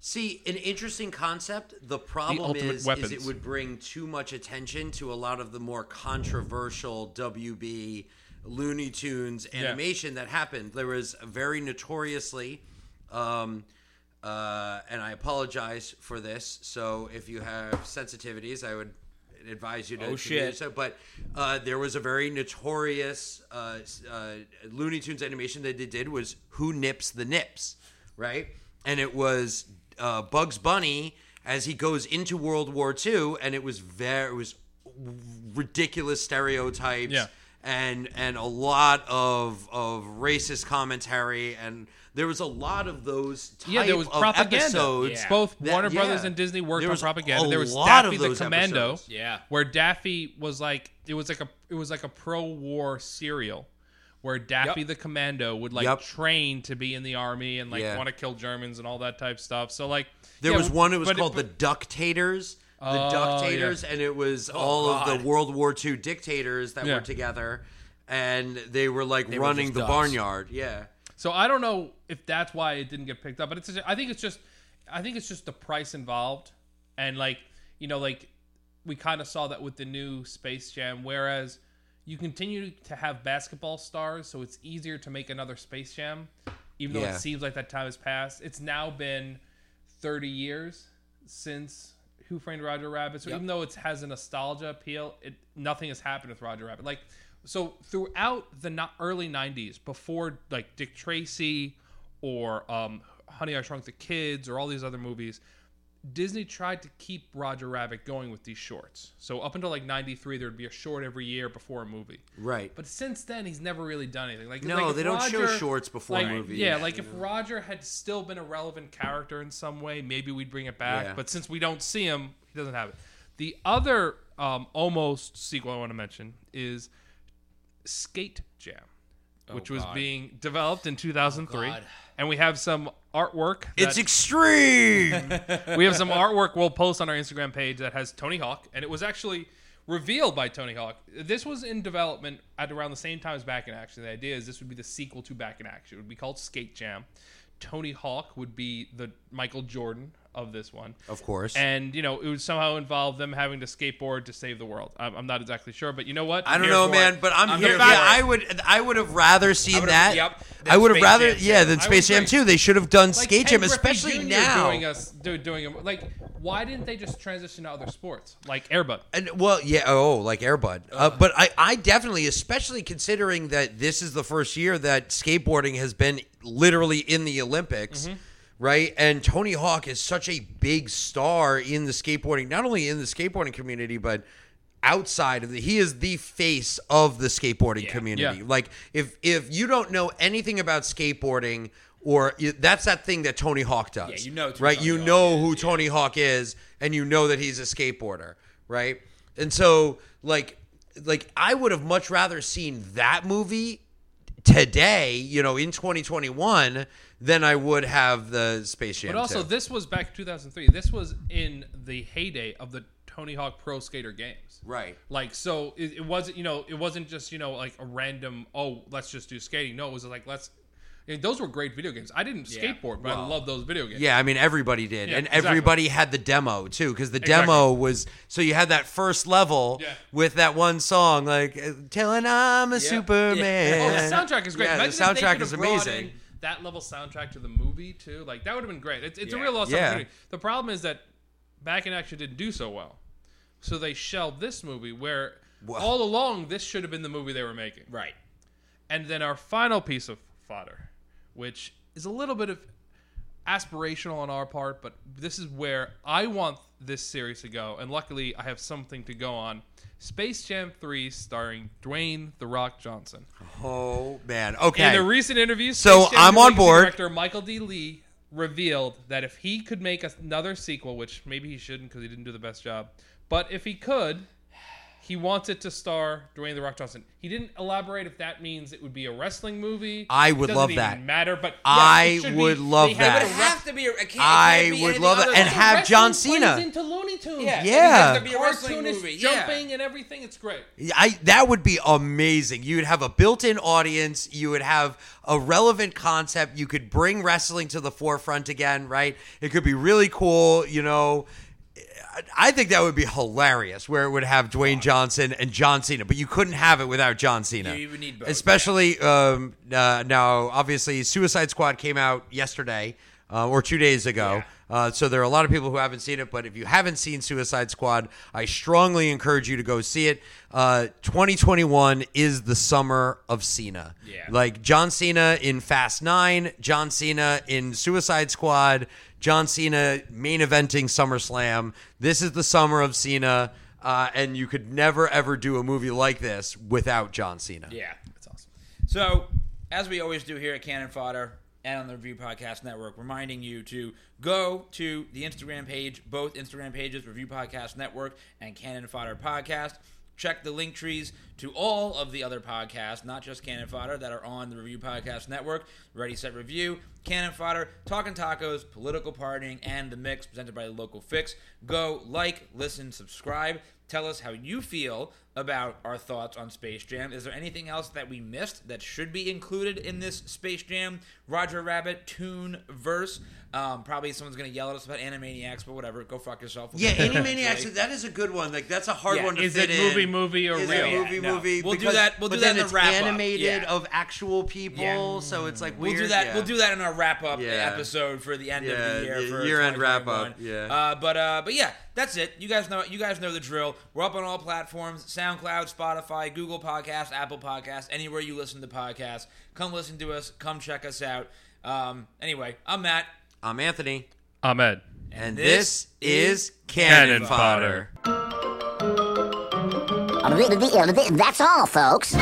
See, an interesting concept. The problem ultimate is, is it would bring too much attention to a lot of the more controversial WB Looney Tunes animation that happened. There was very notoriously, um, uh, and I apologize for this. So if you have sensitivities, I would advise you to, Oh, to shit. do so. But uh, there was a very notorious uh, uh, Looney Tunes animation that they did was Who Nips the Nips, right? And it was uh, Bugs Bunny as he goes into World War II, and it was very it was ridiculous stereotypes. Yeah. And, and a lot of of racist commentary and there was a lot of those type Yeah, there was propaganda. episodes Yeah. Both that- Warner Brothers yeah. and Disney worked on propaganda. there was lot Daffy of the Commando, episodes. Yeah. where Daffy was like it was like a it was like a pro-war serial, where Daffy Yep. the Commando would like Yep. train to be in the army and like Yeah. want to kill Germans and all that type stuff. So like There was one. It was called but- the Ducktators. The oh, dictators, Ducktators, and it was oh, all of the World War II dictators that Yeah. were together, and they were like were running just the ducks. barnyard. Yeah, So I don't know if that's why it didn't get picked up, but it's just, I think it's just I think it's just the price involved, and like you know like we kind of saw that with the new Space Jam, whereas you continue to have basketball stars, so it's easier to make another Space Jam, even though Yeah. it seems like that time has passed. It's now been thirty years since Who Framed Roger Rabbit, so Yep. even though it has a nostalgia appeal, it nothing has happened with Roger Rabbit. Like so throughout the early '90s, before like Dick Tracy or um, Honey I Shrunk the Kids or all these other movies, Disney tried to keep Roger Rabbit going with these shorts. So up until like '93, there'd be a short every year before a movie. Right. But since then, he's never really done anything. Like No, like if they don't show shorts before like, movies. Yeah, like if Roger had still been a relevant character in some way, maybe we'd bring it back. Yeah. But since we don't see him, he doesn't have it. The other um, almost sequel I want to mention is Skate Jam, which was God. being developed in 2003, God. and we have some artwork. It's extreme. we have some artwork we'll post on our Instagram page that has Tony Hawk, and it was actually revealed by Tony Hawk. This was in development at around the same time as Back in Action. The idea is this would be the sequel to Back in Action. It would be called Skate Jam. Tony Hawk would be the Michael Jordan of this one. Of course. And, you know, it would somehow involve them having to skateboard to save the world. I'm, I'm not exactly sure, but you know what? I don't know, man, it. but I'm, I'm here. Yeah. I would. I would have rather seen that. yep, I would have rather, Jam yeah, than Space Jam agree. too. They should have done like Skate Jam, Griffey especially Jr. now. Doing us, do, doing like, why didn't they just transition to other sports like Airbud? And well, yeah, oh, like Airbud. Uh, but I, I definitely, especially considering that this is the first year that skateboarding has been literally in the Olympics, Mm-hmm. Right? And Tony Hawk is such a big star in the skateboarding, not only in the skateboarding community, but outside of the he is the face of the skateboarding community Yeah. like if if you don't know anything about skateboarding or that's that thing that Tony Hawk does Yeah, you know right Tony you Hawk know is, who yeah. Tony Hawk is and you know that he's a skateboarder, right? And so like like I would have much rather seen that movie today, you know, in 2021 than I would have the Space Jam. But also, 2. this was back in 2003. This was in the heyday of the Tony Hawk Pro Skater games. right. Like, so it, it wasn't, you know, it wasn't just, you know, like a random, oh, let's just do skating. No, it was like, let's. I mean, those were great video games. I didn't Yeah. skateboard, but I love those video games. Yeah, I mean everybody did, Yeah, and exactly. everybody had the demo too, because the Exactly. demo was so you had that first level Yeah. with that one song, like uh, "Telling I'm a. Superman." Oh, the soundtrack is great. Yeah, the Imagine soundtrack is amazing. in That level soundtrack to the movie too, like that would have been great. It's, it's a real lost opportunity. The problem is that Back in Action didn't do so well, so they shelved this movie. Where Well- all along this should have been the movie they were making. Right. And then our final piece of fodder, which is a little bit of aspirational on our part, but this is where I want this series to go. And luckily, I have something to go on. Space Jam 3 starring Dwayne The Rock Johnson. Oh man, okay. In a recent interview, So, Jam I'm on board. Director Michael D. Lee revealed that if he could make another sequel, which maybe he shouldn't because he didn't do the best job, but if he could, he wants it to star Dwayne the Rock Johnson. He didn't elaborate if that means it would be a wrestling movie. I would doesn't love even that. Matter, but yes, I it should be- would love they have that. It ref- has to be. A, it can't, I can't be would love it. And have John Cena. into Looney Tunes. Yeah, Yeah. It to be a wrestling movie. Yeah. jumping and everything. It's great. I that would be amazing. You would have a built-in audience. You would have a relevant concept. You could bring wrestling to the forefront again, right? It could be really cool. You know, I think that would be hilarious. Where it would have Dwayne Johnson and John Cena, but you couldn't have it without John Cena. You would need both, especially um, uh, now. Obviously, Suicide Squad came out yesterday uh, or two days ago. Uh, so there are a lot of people who haven't seen it, but if you haven't seen Suicide Squad, I strongly encourage you to go see it. Uh, 2021 is the summer of Cena. Yeah. Like John Cena in Fast Nine, John Cena in Suicide Squad, John Cena main eventing SummerSlam. This is the summer of Cena, uh, and you could never ever do a movie like this without John Cena. Yeah. That's awesome. So, as we always do here at Cannon Fodder and on the Review Podcast Network, reminding you to go to the Instagram page, both Instagram pages, Review Podcast Network and Cannon Fodder Podcast. Check the link trees to all of the other podcasts, not just Cannon Fodder, that are on the Review Podcast Network. Ready, Set, Review, Cannon Fodder, Talking Tacos, Political Partying, and The Mix, presented by the Local Fix. Go like, listen, subscribe. Tell us how you feel about our thoughts on Space Jam. Is there anything else that we missed that should be included in this Space Jam Roger Rabbit tune verse? Um, probably someone's going to yell at us about Animaniacs, but whatever. Go fuck yourself. We'll Yeah, Animaniacs. eventually. That is a good one. Like that's a hard Yeah. one to Is fit it in. movie, movie, or is real? it movie, Yeah, no. movie? We'll do that- we'll do that then in the it's wrap-up. animated Yeah. of actual people, Yeah. so it's like We'll weird. do that. yeah. We'll do that in our wrap up Yeah. episode for the end Yeah, of the year. the for year-end wrap up. yeah. Uh, but uh, but yeah, that's it. You guys know. You guys know the drill. We're up on all platforms: SoundCloud, Spotify, Google Podcasts, Apple Podcasts, anywhere you listen to podcasts. Come listen to us. Come check us out. Um, anyway, I'm Matt. I'm Anthony. Ahmed. And this is Cannon Fodder. That's all, folks.